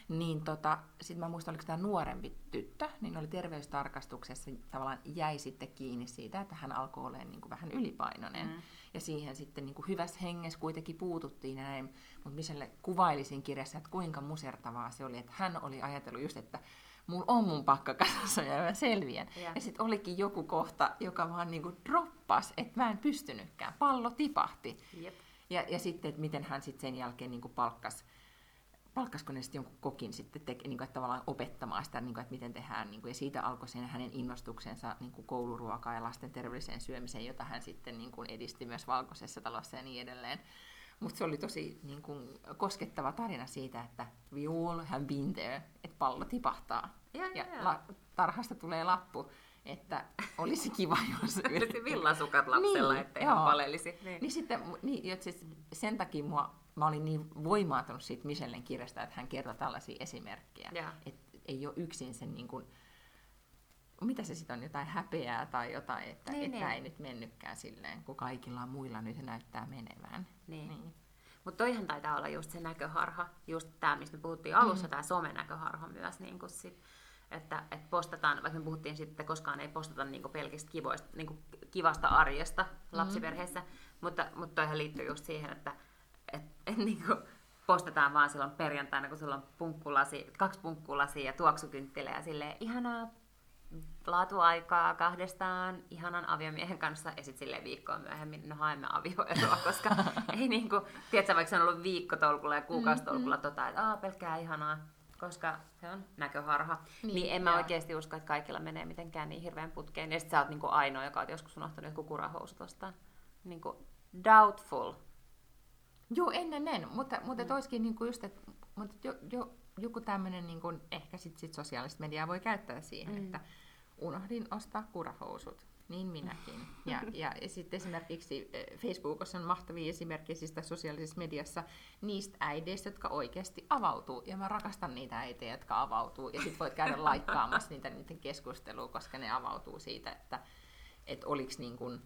Niin tota, sitten mä muistan, oliko tämä nuorempi tyttö, niin oli terveystarkastuksessa tavallaan jäi sitten kiinni siitä, että hän alkoi olla niin kuin vähän ylipainoinen. Mm. Ja siihen sitten niin kuin hyvässä hengessä kuitenkin puututtiin ja näin. Mutta Michelle kuvailisin kirjassa, että kuinka musertavaa se oli, että hän oli ajatellut just, että mulla on mun pakka kasassa ja mä selviän. Ja, ja sitten olikin joku kohta, joka vaan niinku droppas, että mä en pystynytkään. Pallo tipahti. Jep. Ja, ja sitten, että miten hän sitten sen jälkeen niinku palkkas palkkasko ne sitten jonkun kokin sitten te, niin kuin, että tavallaan opettamaan sitä, niin kuin, että miten tehdään. Niin kuin, ja siitä alkoi sen hänen innostuksensa niin kuin kouluruokaa ja lasten terveelliseen syömiseen, jota hän sitten niin kuin, edisti myös valkoisessa talossa ja niin edelleen. Mutta se oli tosi niin kuin, koskettava tarina siitä, että we all have been there, että pallo tipahtaa. Ja, ja, ja. La, tarhasta tulee lappu, että olisi kiva, jos... Villasukat lapsella, niin, ettei hän palelisi. Niin. niin sitten, niin, siis sen takia mua, mä olin niin voimaatunut siitä Michellen kirjasta, että hän kertoi tällaisia esimerkkejä. Että ei ole yksin sen niin kuin, mitä se sitten on, jotain häpeää tai jotain, että niin, että niin. ei nyt mennytkään silleen, kun kaikilla muilla nyt näyttää menevän. Niin. niin. Mutta toihan taitaa olla just se näköharha, just tämä, mistä me puhuttiin alussa, mm. tämä somenäköharha myös, niin kun sit, että, että postataan, vaikka me puhuttiin sitten, että koskaan ei postata niin pelkistä kivoista, niin kivasta arjesta lapsiperheessä, mm. mutta, mutta toihan liittyy just siihen, että et, et, niin postataan vaan silloin perjantaina, kun sulla on punkkulasi, kaksi punkkulasia ja tuoksukynttilä ja silleen ihanaa laatuaikaa kahdestaan ihanan aviomiehen kanssa ja sitten silleen viikkoa myöhemmin, no haemme avioeroa, koska ei niinku, tiedätkö, vaikka se on ollut viikkotolkulla ja kuukausitolkulla mm-hmm. tota, että aah, pelkkää ihanaa, koska se on näköharha. Niin, niin en mä oikeasti usko, että kaikilla menee mitenkään niin hirveän putkeen. Ja sit sä oot niinku ainoa, joka on joskus unohtanut joku kurahousut ostaa. Niinku doubtful. Joo, ennen en, mutta, mutta mm. toiskin niinku just, että mutta jo, jo, joku tämmöinen, niin kuin, ehkä sit, sit sosiaalista mediaa voi käyttää siihen, mm. että unohdin ostaa kurahousut. Niin minäkin. Ja, ja, ja sitten esimerkiksi eh, Facebookissa on mahtavia esimerkkejä siis sosiaalisessa mediassa niistä äideistä, jotka oikeasti avautuu. Ja mä rakastan niitä äitejä, jotka avautuu. Ja sitten voit käydä laikkaamassa niitä niiden keskustelua, koska ne avautuu siitä, että et oliks niin kun,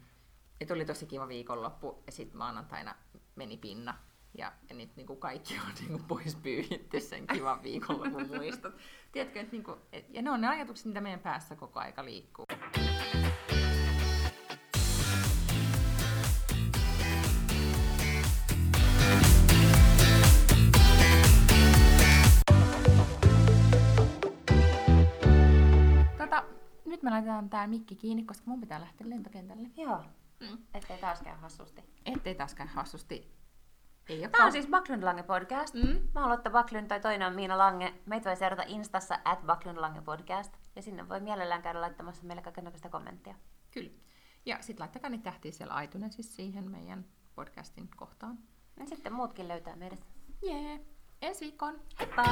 et oli tosi kiva viikonloppu ja sitten maanantaina meni pinna. Ja, ja nyt niin kuin kaikki on niin kuin pois pyyhitty sen kivan viikonlopun muistot. Tiedätkö, että niin kuin, et, ja ne on ne ajatukset, mitä meidän päässä koko aika liikkuu. Tota, nyt me laitetaan tää mikki kiinni, koska mun pitää lähteä lentokentälle. Joo, Mm. ettei taas käy hassusti. Ettei taaskaan hassusti. Ei Tämä on siis Backlund Lange podcast. Mm. Mä oon Lotta Backlund tai toinen on Miina Lange. Meitä voi seurata Instassa at Backlund Lange podcast. Ja sinne voi mielellään käydä laittamassa meille kaikenlaista kommenttia. Kyllä. Ja sitten laittakaa niitä tähtiä siellä iTunesissa siihen meidän podcastin kohtaan. Ja sitten muutkin löytää meidät. Jee, ensi viikkoon! Heippa!